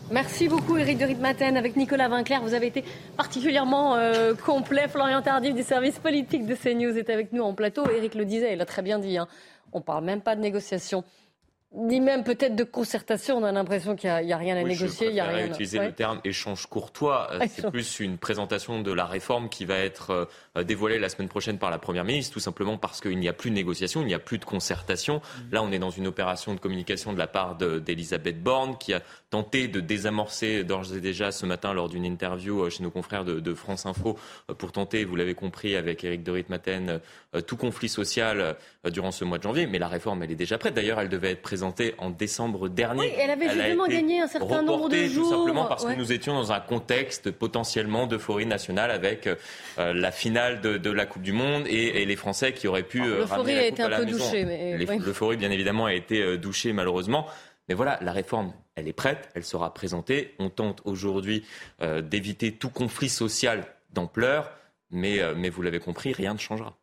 Merci beaucoup Eric de Ritmaten avec Nicolas Vinclair. Vous avez été particulièrement euh, complet. Florian Tardif du service politique de CNews est avec nous en plateau. Eric le disait, il a très bien dit. Hein. On ne parle même pas de négociation ni même peut-être de concertation. On a l'impression qu'il n'y a, rien à négocier. il y a rien. utiliser le terme échange courtois. Euh, c'est plus une présentation de la réforme qui va être euh, dévoilée la semaine prochaine par la première ministre, tout simplement parce qu'il n'y a plus de négociation, il n'y a plus de concertation. Mm. Là, on est dans une opération de communication de la part d'Elisabeth Borne qui a tenté de désamorcer d'ores et déjà ce matin lors d'une interview euh, chez nos confrères de, France Info pour tenter, vous l'avez compris, avec Éric de Ritmaten, tout conflit social durant ce mois de janvier. Mais la réforme, elle est déjà prête. D'ailleurs, elle devait être présentée en décembre dernier. Oui, elle avait justement gagné un certain nombre de jours. Tout simplement parce que nous étions dans un contexte potentiellement d'euphorie nationale avec euh, la finale de, la Coupe du Monde et, les Français qui auraient pu euh, ramener la a été un peu douchée, mais l'euphorie bien évidemment a été euh, douchée malheureusement. Mais voilà, la réforme, elle est prête, elle sera présentée. On tente aujourd'hui d'éviter tout conflit social d'ampleur, mais, mais vous l'avez compris, rien ne changera.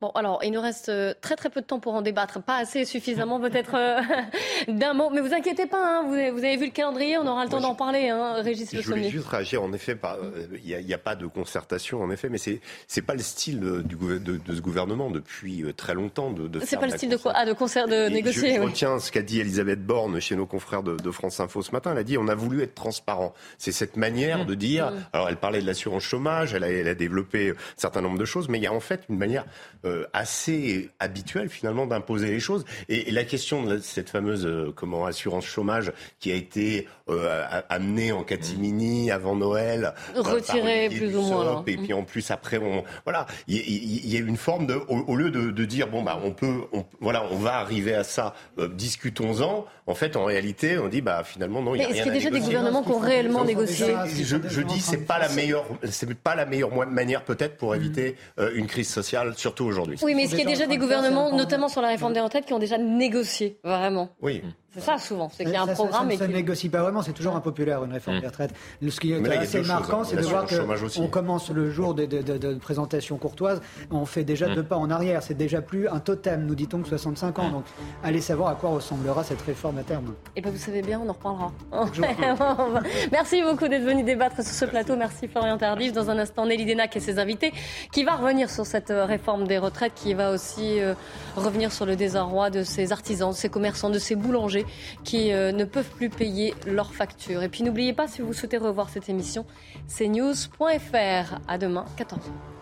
Bon, alors, il nous reste euh, très très peu de temps pour en débattre. Pas assez suffisamment peut-être euh, d'un mot. Mais vous inquiétez pas, hein, vous, avez, vu le calendrier, on aura le temps d'en parler, hein, Régis Le Je voulais juste réagir, en effet, euh, il n'y a, pas de concertation, en effet, mais c'est n'est pas le style du, de, ce gouvernement depuis très longtemps. De, de c'est pas le style de quoi Ah, de concert, de négocier. Je, retiens ce qu'a dit Elisabeth Borne chez nos confrères de, France Info ce matin. Elle a dit on a voulu être transparent. C'est cette manière mmh. de dire. Mmh. Alors, elle parlait de l'assurance chômage, elle a, elle a développé un certain nombre de choses, mais il y a en fait une manière euh, assez habituel finalement d'imposer les choses. Et, la question de cette fameuse comment assurance chômage qui a été amenée en catimini avant Noël, retirée plus ou moins. Et puis en plus après, on voilà, il y, a une forme de, au, lieu de, de, dire bon bah on peut, on, voilà, on va arriver à ça, discutons-en. En fait, en réalité, on dit bah finalement non, il y a rien Est-ce qu'il y a déjà des gouvernements qui ont réellement négocié Je, je dis c'est pas la meilleure, c'est pas la meilleure manière peut-être pour éviter euh, une crise sociale, surtout aujourd'hui. Oui, mais est-ce qu'il y a déjà des gouvernements, notamment sur la réforme des retraites, qui ont déjà négocié vraiment? Oui. C'est ça souvent, c'est qu'il y a un programme. Ça, ça, ne négocie pas vraiment, c'est toujours impopulaire une réforme des retraites. Ce qui est assez marquant, hein. c'est de voir qu'on commence le jour de, de, de, présentation courtoise, on fait déjà deux pas en arrière. C'est déjà plus un totem, nous dit-on, que 65 ans. Donc allez savoir à quoi ressemblera cette réforme à terme. Et bien vous savez bien, on en reparlera. Merci beaucoup d'être venu débattre sur ce plateau. Merci Florian Tardif. Dans un instant, Nelly Denac et ses invités qui va revenir sur cette euh, réforme des retraites, qui va aussi euh, revenir sur le désarroi de ces artisans, de ces commerçants, de ces boulangers qui euh, ne peuvent plus payer leurs factures. Et puis n'oubliez pas, si vous souhaitez revoir cette émission, c'est news.fr. À demain, 14h.